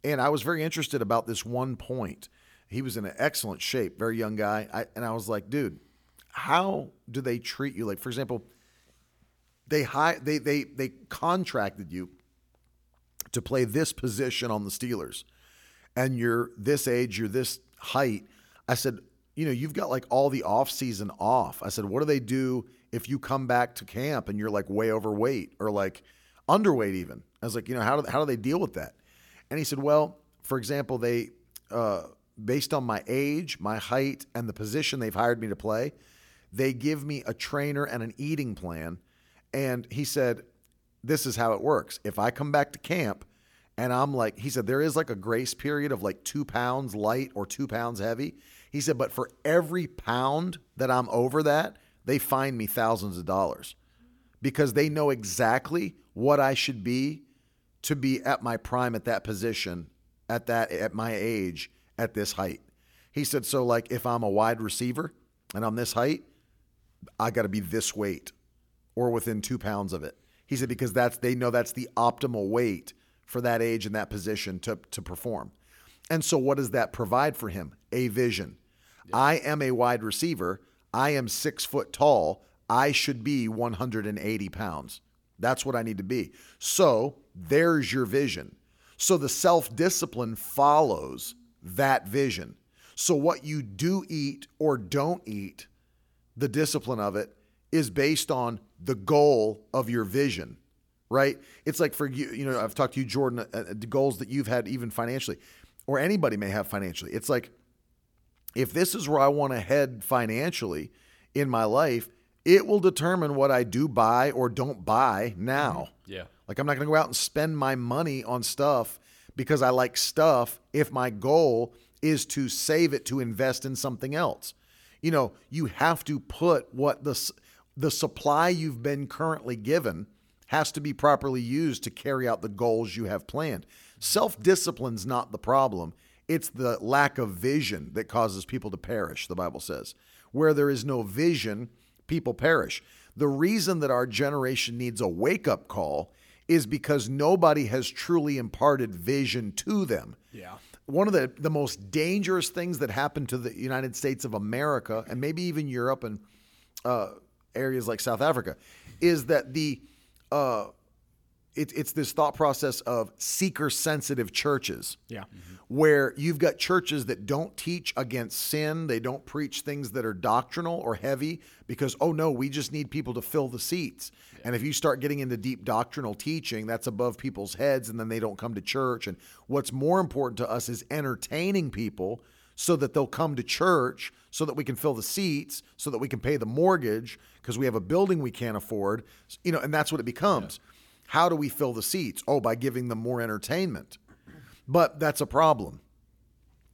And I was very interested about this one point He was in an excellent shape, very young guy. I, and I was like, dude, how do they treat you? Like, for example, they hi- they they they contracted you to play this position on the Steelers, and you're this age, you're this height. I said, you know, you've got like all the off season off. I said, what do they do if you come back to camp and you're like way overweight or like underweight even? I was like, you know, how do how do they deal with that? And he said, well, for example, they uh, based on my age, my height, and the position they've hired me to play, they give me a trainer and an eating plan. And he said, this is how it works. If I come back to camp and I'm like, he said, there is like a grace period of like two pounds light or two pounds heavy. He said, but for every pound that I'm over that, they fine me thousands of dollars because they know exactly what I should be to be at my prime at that position at that at my age at this height. He said so like if I'm a wide receiver and I'm this height, I got to be this weight or within 2 pounds of it. He said because that's they know that's the optimal weight for that age and that position to to perform. And so what does that provide for him? A vision. I am a wide receiver. I am 6 foot tall. I should be 180 pounds. That's what I need to be. So there's your vision. So the self discipline follows that vision. So what you do eat or don't eat, the discipline of it is based on the goal of your vision, right? It's like for you, you know, I've talked to you, Jordan, uh, the goals that you've had even financially, or anybody may have financially. It's like if this is where I want to head financially in my life, it will determine what I do buy or don't buy now. Yeah. Like I'm not going to go out and spend my money on stuff because I like stuff if my goal is to save it to invest in something else. You know, you have to put what the the supply you've been currently given has to be properly used to carry out the goals you have planned. Self-discipline's not the problem. It's the lack of vision that causes people to perish, the Bible says. Where there is no vision, people perish. The reason that our generation needs a wake-up call is because nobody has truly imparted vision to them. Yeah. One of the, the most dangerous things that happened to the United States of America and maybe even Europe and uh, areas like South Africa is that the uh, it, it's this thought process of seeker sensitive churches. Yeah. Where you've got churches that don't teach against sin, they don't preach things that are doctrinal or heavy because, oh no, we just need people to fill the seats. And if you start getting into deep doctrinal teaching, that's above people's heads and then they don't come to church. And what's more important to us is entertaining people so that they'll come to church so that we can fill the seats, so that we can pay the mortgage because we have a building we can't afford. You know, and that's what it becomes. How do we fill the seats? Oh, by giving them more entertainment. But that's a problem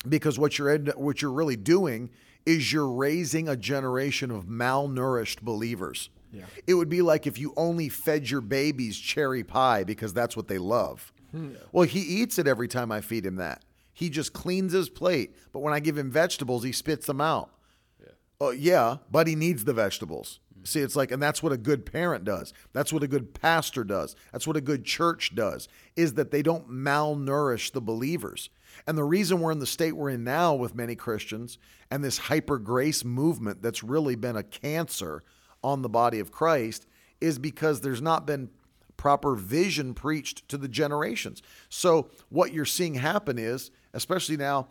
because what you're what you're really doing is you're raising a generation of malnourished believers. Yeah. It would be like if you only fed your babies cherry pie because that's what they love. Hmm. Well, he eats it every time I feed him that. He just cleans his plate, but when I give him vegetables, he spits them out. Oh, yeah, but he needs the vegetables. Hmm. See, it's like, and that's what a good parent does. That's what a good pastor does. That's what a good church does, is that they don't malnourish the believers. And the reason we're in the state we're in now with many Christians and this hyper grace movement that's really been a cancer on the body of Christ is because there's not been proper vision preached to the generations. So what you're seeing happen is, especially now,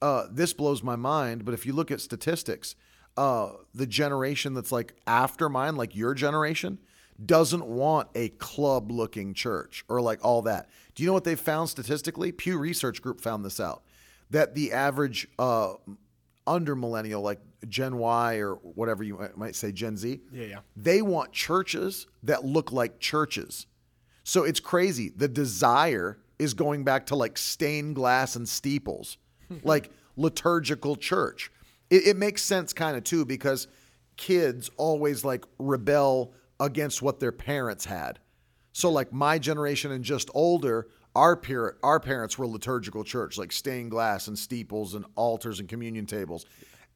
uh, this blows my mind. But if you look at statistics, uh, the generation that's like after mine, like your generation, doesn't want a club looking church or like all that. Do you know what they found statistically? Pew Research Group found this out that the average uh, under millennial, like Gen Y or whatever you might- say, Gen Z, Yeah, yeah. they want churches that look like churches. So it's crazy. The desire is going back to like stained glass and steeples, like liturgical church. It, it makes sense kind of too because kids always like rebel against what their parents had. So like my generation and just older, our par- our parents were liturgical church, like stained glass and steeples and altars and communion tables.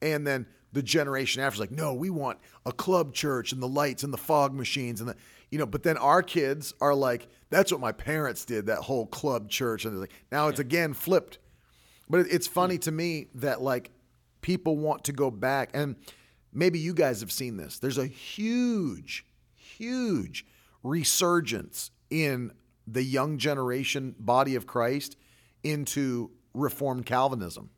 And then the generation after is like, no, we want a club church and the lights and the fog machines and the you know, but then our kids are like, that's what my parents did, that whole club church. And they're like, now it's again flipped. But it- it's funny to me that like people want to go back, and maybe you guys have seen this. There's a huge, huge resurgence in the young generation body of Christ into Reformed Calvinism.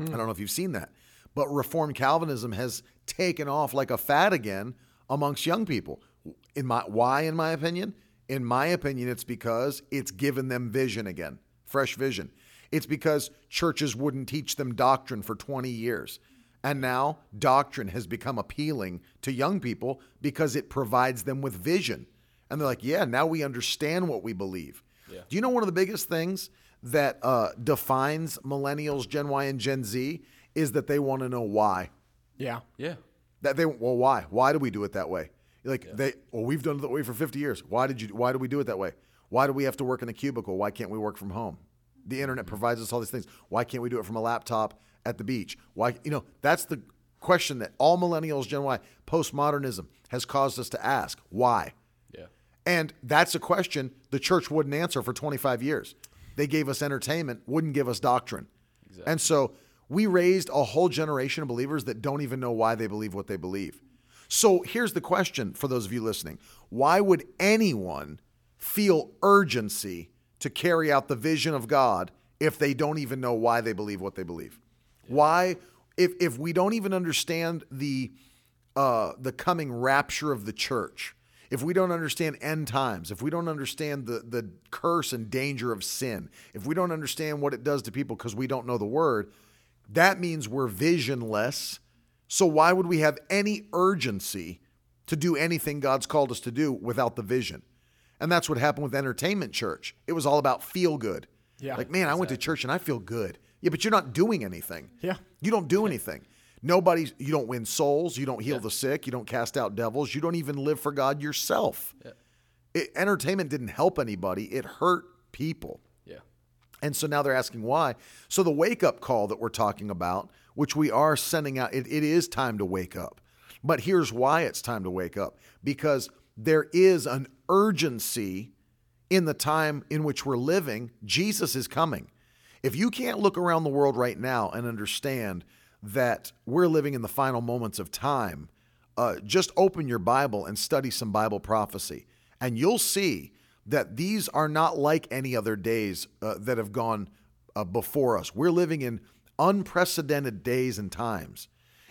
I don't know if you've seen that, but Reformed Calvinism has taken off like a fad again amongst young people. In my why, in my opinion, in my opinion, it's because it's given them vision again, fresh vision. It's because churches wouldn't teach them doctrine for 20 years. And now doctrine has become appealing to young people because it provides them with vision. And they're like, yeah, now we understand what we believe. Do you know one of the biggest things that uh, defines millennials, Gen Y, and Gen Z is that they want to know why. Yeah. Yeah. That they well, why? Why do we do it that way? Like they, well, we've done it that way for 50 years. Why did you? Why do we do it that way? Why do we have to work in a cubicle? Why can't we work from home? The internet provides us all these things. Why can't we do it from a laptop at the beach? Why? You know, that's the question that all millennials, Gen Y, postmodernism has caused us to ask. Why? Yeah. And that's a question the church wouldn't answer for 25 years. They gave us entertainment, wouldn't give us doctrine. And so we raised a whole generation of believers that don't even know why they believe what they believe. So here's the question for those of you listening Why would anyone feel urgency to carry out the vision of God if they don't even know why they believe what they believe? Why, if, if we don't even understand the, uh, the coming rapture of the church, if we don't understand end times, if we don't understand the, the curse and danger of sin, if we don't understand what it does to people because we don't know the word, that means we're visionless. So why would we have any urgency to do anything God's called us to do without the vision? And that's what happened with entertainment church. It was all about feel good. Yeah, Like, man, I went to church and I feel good. Yeah, but you're not doing anything. Yeah. You don't do anything. Nobody's you don't win souls, you don't heal the sick, you don't cast out devils, you don't even live for God yourself. It, entertainment didn't help anybody, it hurt people. Yeah. And so now they're asking why. So the wake up call that we're talking about, which we are sending out, it, it is time to wake up. But here's why it's time to wake up because there is an urgency in the time in which we're living. Jesus is coming. If you can't look around the world right now and understand that we're living in the final moments of time, uh, just open your Bible and study some Bible prophecy, and you'll see that these are not like any other days uh, that have gone uh, before us. We're living in unprecedented days and times,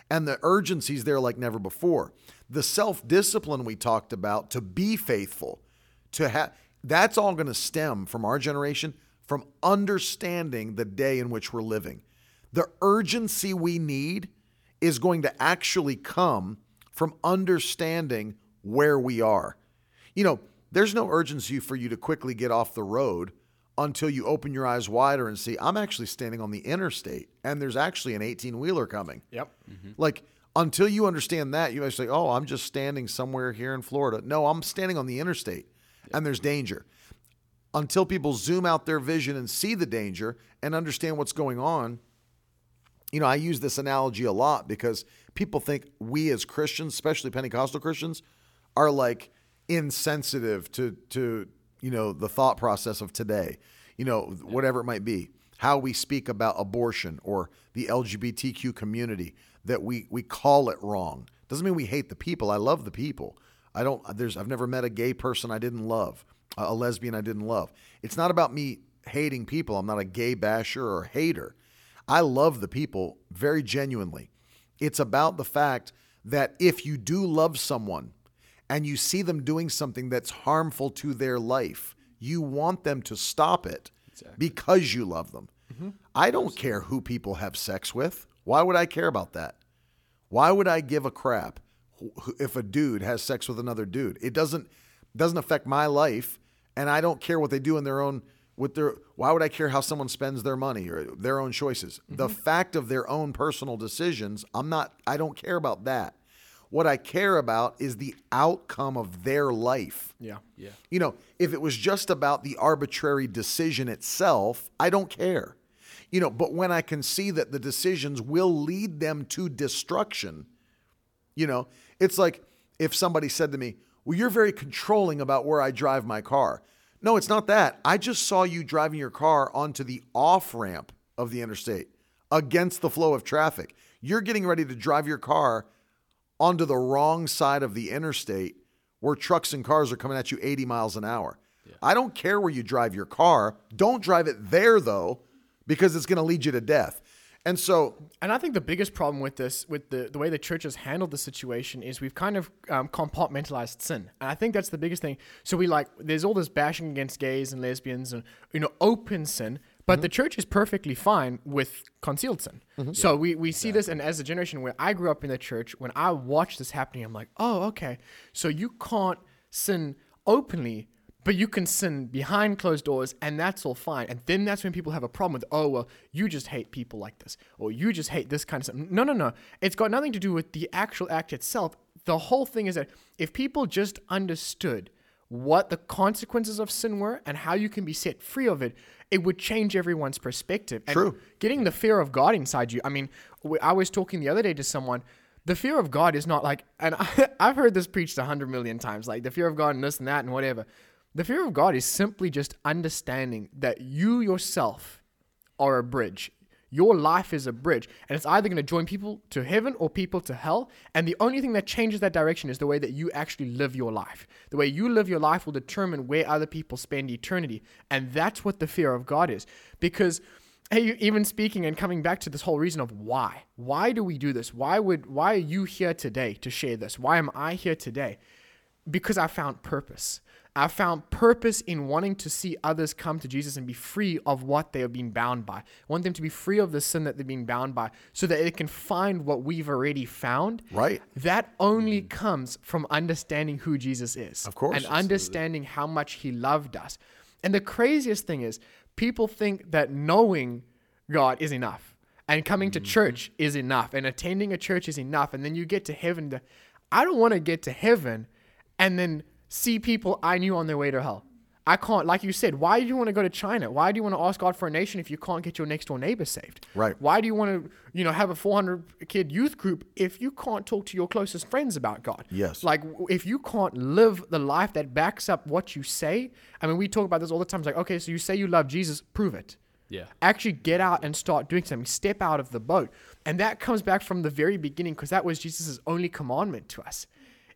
and the urgency's there like never before. The self discipline we talked about to be faithful, to have that's all going to stem from our generation from understanding the day in which we're living. The urgency we need is going to actually come from understanding where we are. You know, there's no urgency for you to quickly get off the road until you open your eyes wider and see, I'm actually standing on the interstate and there's actually an 18 wheeler coming. Yep. Mm-hmm. Like, until you understand that, you might say, Oh, I'm just standing somewhere here in Florida. No, I'm standing on the interstate and there's danger. Until people zoom out their vision and see the danger and understand what's going on, you know, I use this analogy a lot because people think we as Christians, especially Pentecostal Christians, are like insensitive to to you know the thought process of today. You know, whatever it might be, how we speak about abortion or the LGBTQ community, that we we call it wrong. Doesn't mean we hate the people. I love the people. I don't. There's. I've never met a gay person I didn't love, a a lesbian I didn't love. It's not about me hating people. I'm not a gay basher or hater. I love the people very genuinely. It's about the fact that if you do love someone and you see them doing something that's harmful to their life, you want them to stop it because you love them. I don't care who people have sex with. Why would I care about that? Why would I give a crap if a dude has sex with another dude? It doesn't doesn't affect my life, and I don't care what they do in their own with their. Why would I care how someone spends their money or their own choices? The mm-hmm. fact of their own personal decisions, I'm not. I don't care about that. What I care about is the outcome of their life. Yeah. Yeah. You know, if it was just about the arbitrary decision itself, I don't care. You know, but when I can see that the decisions will lead them to destruction, you know, it's like if somebody said to me, Well, you're very controlling about where I drive my car. No, it's not that. I just saw you driving your car onto the off ramp of the interstate against the flow of traffic. You're getting ready to drive your car onto the wrong side of the interstate where trucks and cars are coming at you 80 miles an hour. I don't care where you drive your car. Don't drive it there though, because it's going to lead you to death. And so, And I think the biggest problem with this, with the, the way the church has handled the situation, is we've kind of um, compartmentalized sin. And I think that's the biggest thing. So we like, there's all this bashing against gays and lesbians and, you know, open sin. But the church is perfectly fine with concealed sin. So we, we see this, and as a generation where I grew up in the church, when I watch this happening, I'm like, oh, okay. So you can't sin openly, but you can sin behind closed doors, and that's all fine. And then that's when people have a problem with, oh, well, you just hate people like this, or you just hate this kind of stuff. No, no, no. It's got nothing to do with the actual act itself. The whole thing is that if people just understood what the consequences of sin were and how you can be set free of it, it would change everyone's perspective. And True. Getting the fear of God inside you. I mean, I was talking the other day to someone. The fear of God is not like, and I, I've heard this preached a hundred million times, like the fear of God and this and that and whatever. The fear of God is simply just understanding that you yourself are a bridge. Your life is a bridge, and it's either going to join people to heaven or people to hell. And the only thing that changes that direction is the way that you actually live your life. The way you live your life will determine where other people spend eternity. And that's what the fear of God is. Because hey, even speaking and coming back to this whole reason of why. Why do we do this? Why would why are you here today to share this? Why am I here today? Because I found purpose. I found purpose in wanting to see others come to Jesus and be free of what they have been bound by. I want them to be free of the sin that they've been bound by so that they can find what we've already found. Right. That only comes from understanding who Jesus is. Of course. And understanding how much he loved us. And the craziest thing is, people think that knowing God is enough and coming to mm-hmm. church is enough and attending a church is enough. And then you get to heaven. To, I don't want to get to heaven and then see people I knew on their way to hell. I can't, like you said, why do you want to go to China? Why do you want to ask God for a nation if you can't get your next door neighbor saved? Right. Why do you want to, you know, have a 400 kid youth group if you can't talk to your closest friends about God? Yes. Like if you can't live the life that backs up what you say, I mean, we talk about this all the time. It's like, okay, so you say you love Jesus, prove it. Yeah. Actually get out and start doing something. Step out of the boat. And that comes back from the very beginning because that was Jesus' only commandment to us.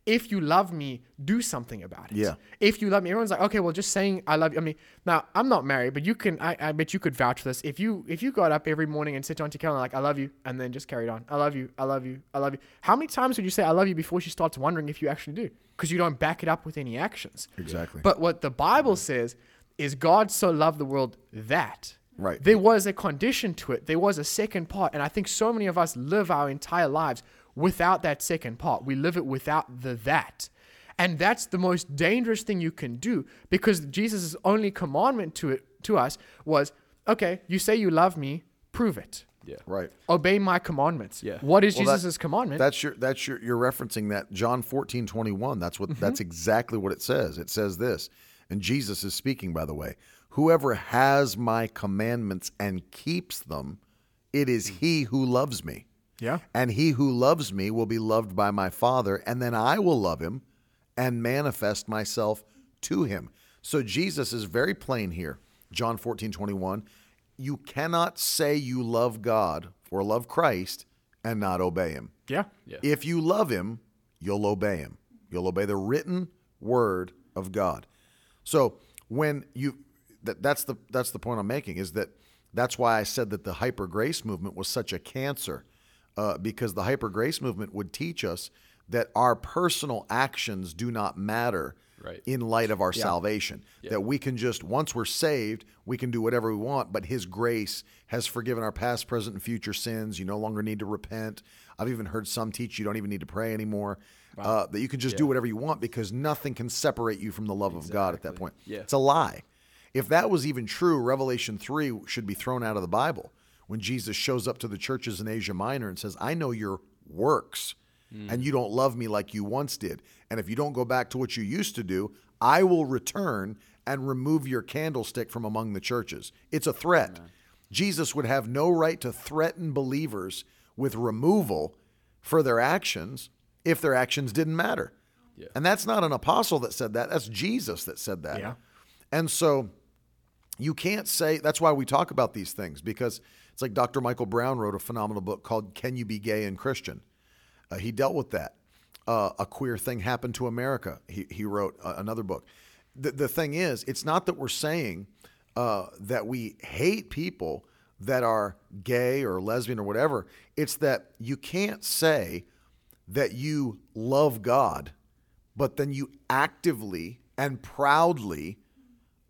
If you love me, do something about it. Yeah. If you love me, everyone's like, okay, well, just saying I love you. I mean, now I'm not married, but you can. I, I bet you could vouch for this. If you if you got up every morning and sit on your calendar like I love you, and then just carried on, I love you, I love you, I love you. How many times would you say I love you before she starts wondering if you actually do? Because you don't back it up with any actions. Exactly. But what the Bible says is God so loved the world that. Right. There was a condition to it. There was a second part. And I think so many of us live our entire lives without that second part. We live it without the that. And that's the most dangerous thing you can do because Jesus' only commandment to it to us was, okay, you say you love me, prove it. Yeah. right. Obey my commandments. Yeah. What is Well, that- Jesus' commandment? That's your that's your you're referencing that John 14, 21. That's what that's mm-hmm. exactly what it says. It says this. And Jesus is speaking, by the way. Whoever has my commandments and keeps them, it is mm. he who loves me. Yeah. And he who loves me will be loved by my Father, and then I will love him and manifest myself to him. So Jesus is very plain here. John 14, 21. You cannot say you love God or love Christ and not obey him. Yeah. Yeah. If you love him, you'll obey him. You'll obey the written word of God. So when you that, that's the that's the point I'm making is that that's why I said that the hyper grace movement was such a cancer uh, because the hyper grace movement would teach us that our personal actions do not matter Right. in light of our salvation. That we can just, once we're saved, we can do whatever we want, but His grace has forgiven our past, present, and future sins. You no longer need to repent. I've even heard some teach you don't even need to pray anymore. Uh, that you can just do whatever you want because nothing can separate you from the love of God at that point. Yeah. It's a lie. If that was even true, Revelation 3 should be thrown out of the Bible when Jesus shows up to the churches in Asia Minor and says, I know your works and hmm. you don't love me like you once did. And if you don't go back to what you used to do, I will return and remove your candlestick from among the churches. It's a threat. Jesus would have no right to threaten believers with removal for their actions if their actions didn't matter. And that's not an apostle that said that, that's Jesus that said that. Yeah. And so you can't say that's why we talk about these things because It's like Dr. Michael Brown wrote a phenomenal book called Can You Be Gay and Christian? Uh, he dealt with that. Uh, a queer thing happened to America. He, he wrote uh, another book. The, the thing is, it's not that we're saying uh, that we hate people that are gay or lesbian or whatever. It's that you can't say that you love God, but then you actively and proudly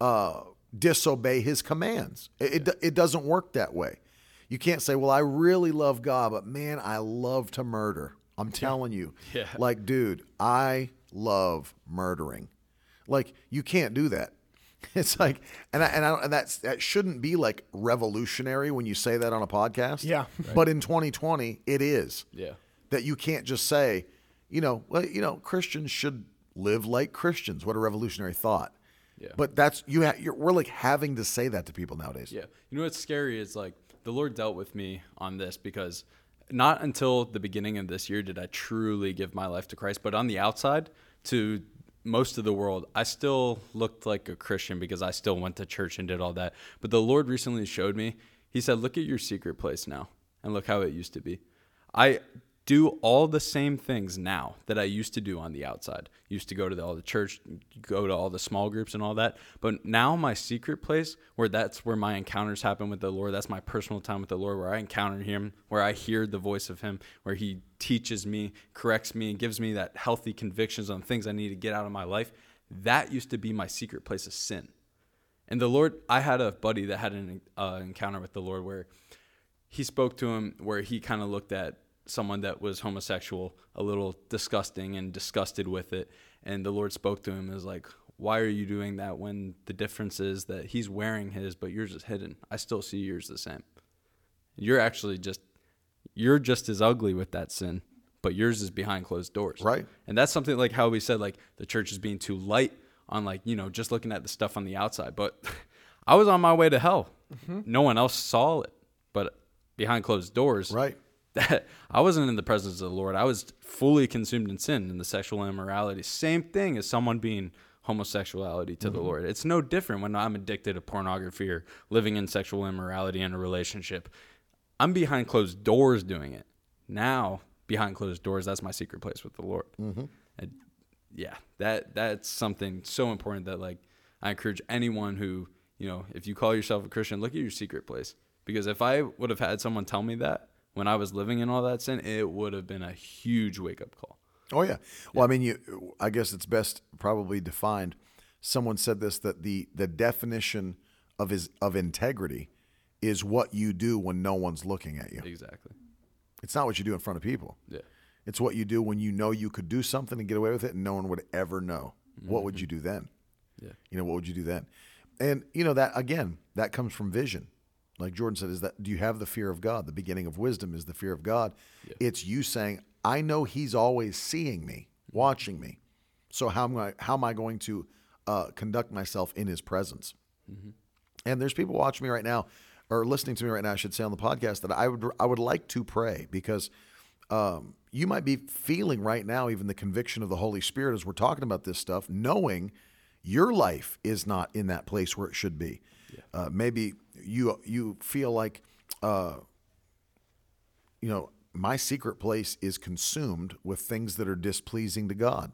uh, disobey his commands. It, it, it doesn't work that way. You can't say, well, I really love God, but man, I love to murder. I'm telling you. Yeah. Like, dude, I love murdering. Like, you can't do that. It's like, and I, and, I, and that's that shouldn't be like revolutionary when you say that on a podcast. Yeah. But in 2020, it is Yeah. that you can't just say, you know, well, you know, Christians should live like Christians. What a revolutionary thought. Yeah. But that's you. Ha- you're, we're like having to say that to people nowadays. Yeah. You know what's scary is like the Lord dealt with me on this because not until the beginning of this year did I truly give my life to Christ. But on the outside, to most of the world, I still looked like a Christian because I still went to church and did all that. But the Lord recently showed me, He said, Look at your secret place now and look how it used to be. I do all the same things now that I used to do on the outside. Used to go to the, all the church, go to all the small groups and all that. But now my secret place, where that's where my encounters happen with the Lord, that's my personal time with the Lord, where I encounter Him, where I hear the voice of Him, where He teaches me, corrects me, and gives me that healthy convictions on things I need to get out of my life. That used to be my secret place of sin. And the Lord, I had a buddy that had an uh, encounter with the Lord where he spoke to him, where he kind of looked at someone that was homosexual a little disgusting and disgusted with it. And the Lord spoke to him as like, why are you doing that when the difference is that he's wearing his, but yours is hidden? I still see yours the same. You're actually just, you're just as ugly with that sin, but yours is behind closed doors. Right. And that's something like how we said, like the church is being too light on like, you know, just looking at the stuff on the outside. But I was on my way to hell. Mm-hmm. No one else saw it, but behind closed doors, Right. That I wasn't in the presence of the Lord. I was fully consumed in sin and the sexual immorality. Same thing as someone being homosexuality to the mm-hmm. Lord. It's no different when I'm addicted to pornography or living in sexual immorality in a relationship. I'm behind closed doors doing it. Now, behind closed doors, that's my secret place with the Lord. Mm-hmm. And yeah, that that's something so important that like I encourage anyone who, you know, if you call yourself a Christian, look at your secret place. Because if I would have had someone tell me that when I was living in all that sin, it would have been a huge wake up call. Oh yeah. Well, I mean, you. I guess it's best probably defined. Someone said this that the the definition of his of integrity is what you do when no one's looking at you. Exactly. It's not what you do in front of people. Yeah. It's what you do when you know you could do something and get away with it and no one would ever know. What would mm-hmm. you do then? Yeah. You know, what would you do then? And you know that again, that comes from vision. Like Jordan said, is that do you have the fear of God? The beginning of wisdom is the fear of God. It's you saying, I know He's always seeing me, watching me. So how am I how am I going to uh, conduct myself in His presence? And there's people watching me right now, or listening to me right now, I should say on the podcast that I would I would like to pray because um, you might be feeling right now even the conviction of the Holy Spirit as we're talking about this stuff, knowing your life is not in that place where it should be. Uh, maybe you you feel like, uh, you know, my secret place is consumed with things that are displeasing to God.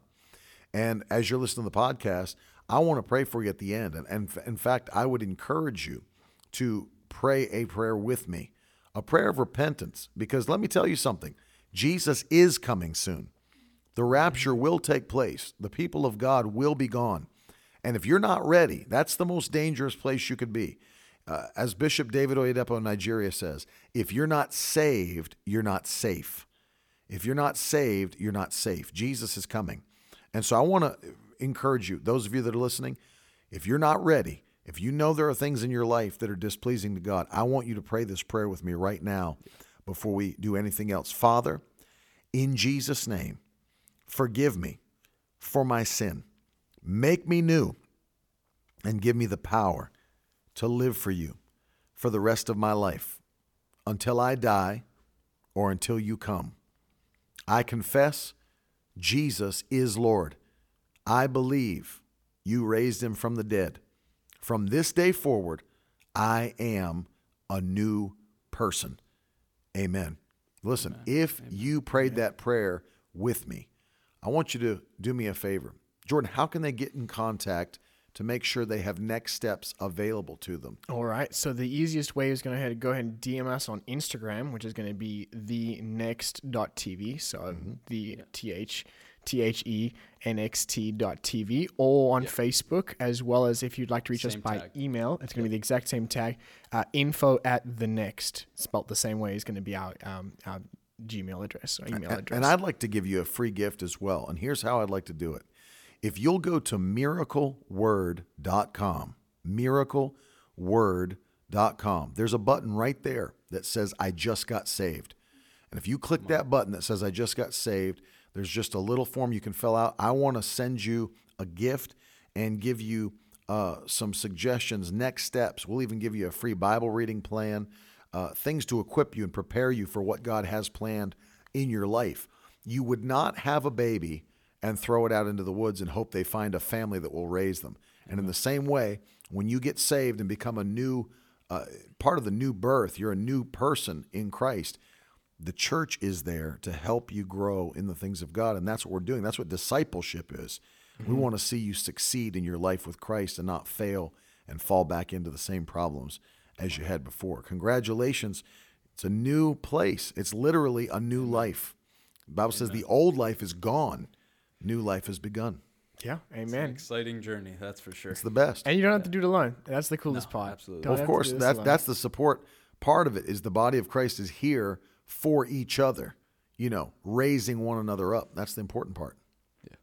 And as you're listening to the podcast, I want to pray for you at the end. And, and in fact, I would encourage you to pray a prayer with me, a prayer of repentance, because let me tell you something Jesus is coming soon. The rapture will take place, the people of God will be gone. And if you're not ready, that's the most dangerous place you could be. Uh, as Bishop David Oyedepo in Nigeria says, if you're not saved, you're not safe. If you're not saved, you're not safe. Jesus is coming. And so I want to encourage you, those of you that are listening, if you're not ready, if you know there are things in your life that are displeasing to God, I want you to pray this prayer with me right now before we do anything else. Father, in Jesus' name, forgive me for my sin. Make me new and give me the power to live for you for the rest of my life until I die or until you come. I confess Jesus is Lord. I believe you raised him from the dead. From this day forward, I am a new person. Amen. Listen, if you prayed that prayer with me, I want you to do me a favor. Jordan, how can they get in contact to make sure they have next steps available to them? All right. So the easiest way is going to go ahead and DM us on Instagram, which is going to be the next.tv. So Mm-hmm. the th t h e n x t dot tv, or on Facebook, as well as if you'd like to reach us by tag. email, it's going to be the exact same tag. Uh, info at the next, spelt the same way, is going to be our, um, our Gmail address or email address. And I'd like to give you a free gift as well. And here's how I'd like to do it. If you'll go to miracleword.com, miracleword.com, there's a button right there that says, I just got saved. And if you click that button that says, I just got saved, there's just a little form you can fill out. I want to send you a gift and give you uh, some suggestions, next steps. We'll even give you a free Bible reading plan, uh, things to equip you and prepare you for what God has planned in your life. You would not have a baby and throw it out into the woods and hope they find a family that will raise them. And in the same way, when you get saved and become a new uh, part of the new birth, you're a new person in Christ. The church is there to help you grow in the things of God. And that's what we're doing. That's what discipleship is. We want to see you succeed in your life with Christ and not fail and fall back into the same problems as you had before. Congratulations. It's a new place. It's literally a new life. The Bible says the old life is gone, new life has begun. yeah, It's an amen. exciting journey, that's for sure. It's the best. And you don't have to do it alone. That's the coolest No, part. absolutely. Don't Well, of have to course, do this that's alone. that's the support part of it. Is the body of Christ is here for each other. You know, raising one another up. That's the important part. Yeah.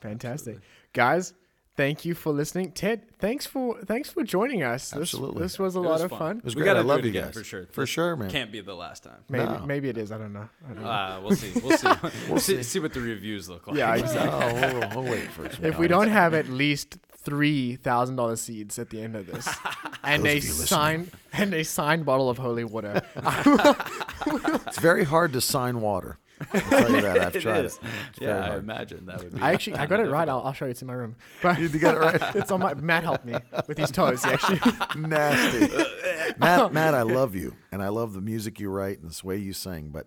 Fantastic, guys. Thank you for listening, Ted. Thanks for thanks for joining us. This, Absolutely. this was a It lot was of fun. fun. It was we great. gotta I love you guys. for sure. For This sure, man. Can't be the last time. Maybe No. maybe it is. I don't know. I don't know. Uh, we'll see. We'll see. we'll see. See what the reviews look like. yeah, Oh, exactly. we'll, we'll wait first. if we don't have at least three thousand dollar seeds at the end of this, and Those a of signed and a signed bottle of holy water, It's very hard to sign water. I'll tell you that. I've It tried is. it. Yeah, very I hard. imagine that would be. I actually I got it right. I'll, I'll show you. It's in my room. But You got it right. it's on my Matt helped me with his toes. He actually. Nasty. Matt, Matt, I love you, and I love the music you write and this way you sing. But,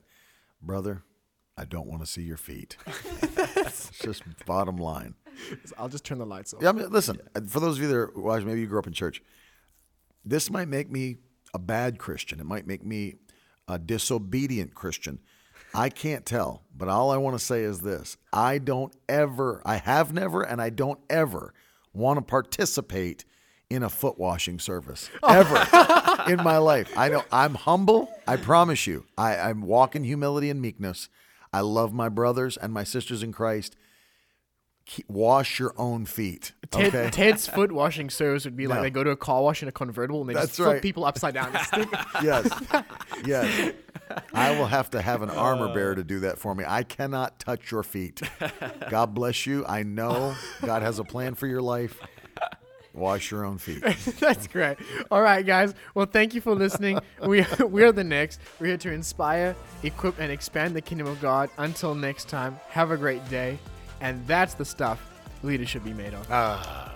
brother, I don't want to see your feet. it's just bottom line. I'll just turn the lights off. Yeah, I mean, listen. For those of you that are watching, maybe you grew up in church. This might make me a bad Christian. It might make me a disobedient Christian. I can't tell, but all I want to say is this: I don't ever, I have never, and I don't ever want to participate in a foot washing service oh. ever in my life. I know I'm humble. I promise you. I, I'm walk in humility and meekness. I love my brothers and my sisters in Christ. Wash your own feet. Ted, Okay. Ted's foot washing service would be like No. they go to a car wash in a convertible and they That's just flip right. people upside down. yes. Yes. I will have to have an armor uh. bearer to do that for me. I cannot touch your feet. God bless you. I know God has a plan for your life. Wash your own feet. That's great. All right, guys. Well, thank you for listening. We we are the next. We're here to inspire, equip, and expand the kingdom of God. Until next time, have a great day. And that's the stuff leaders should be made of. Ah.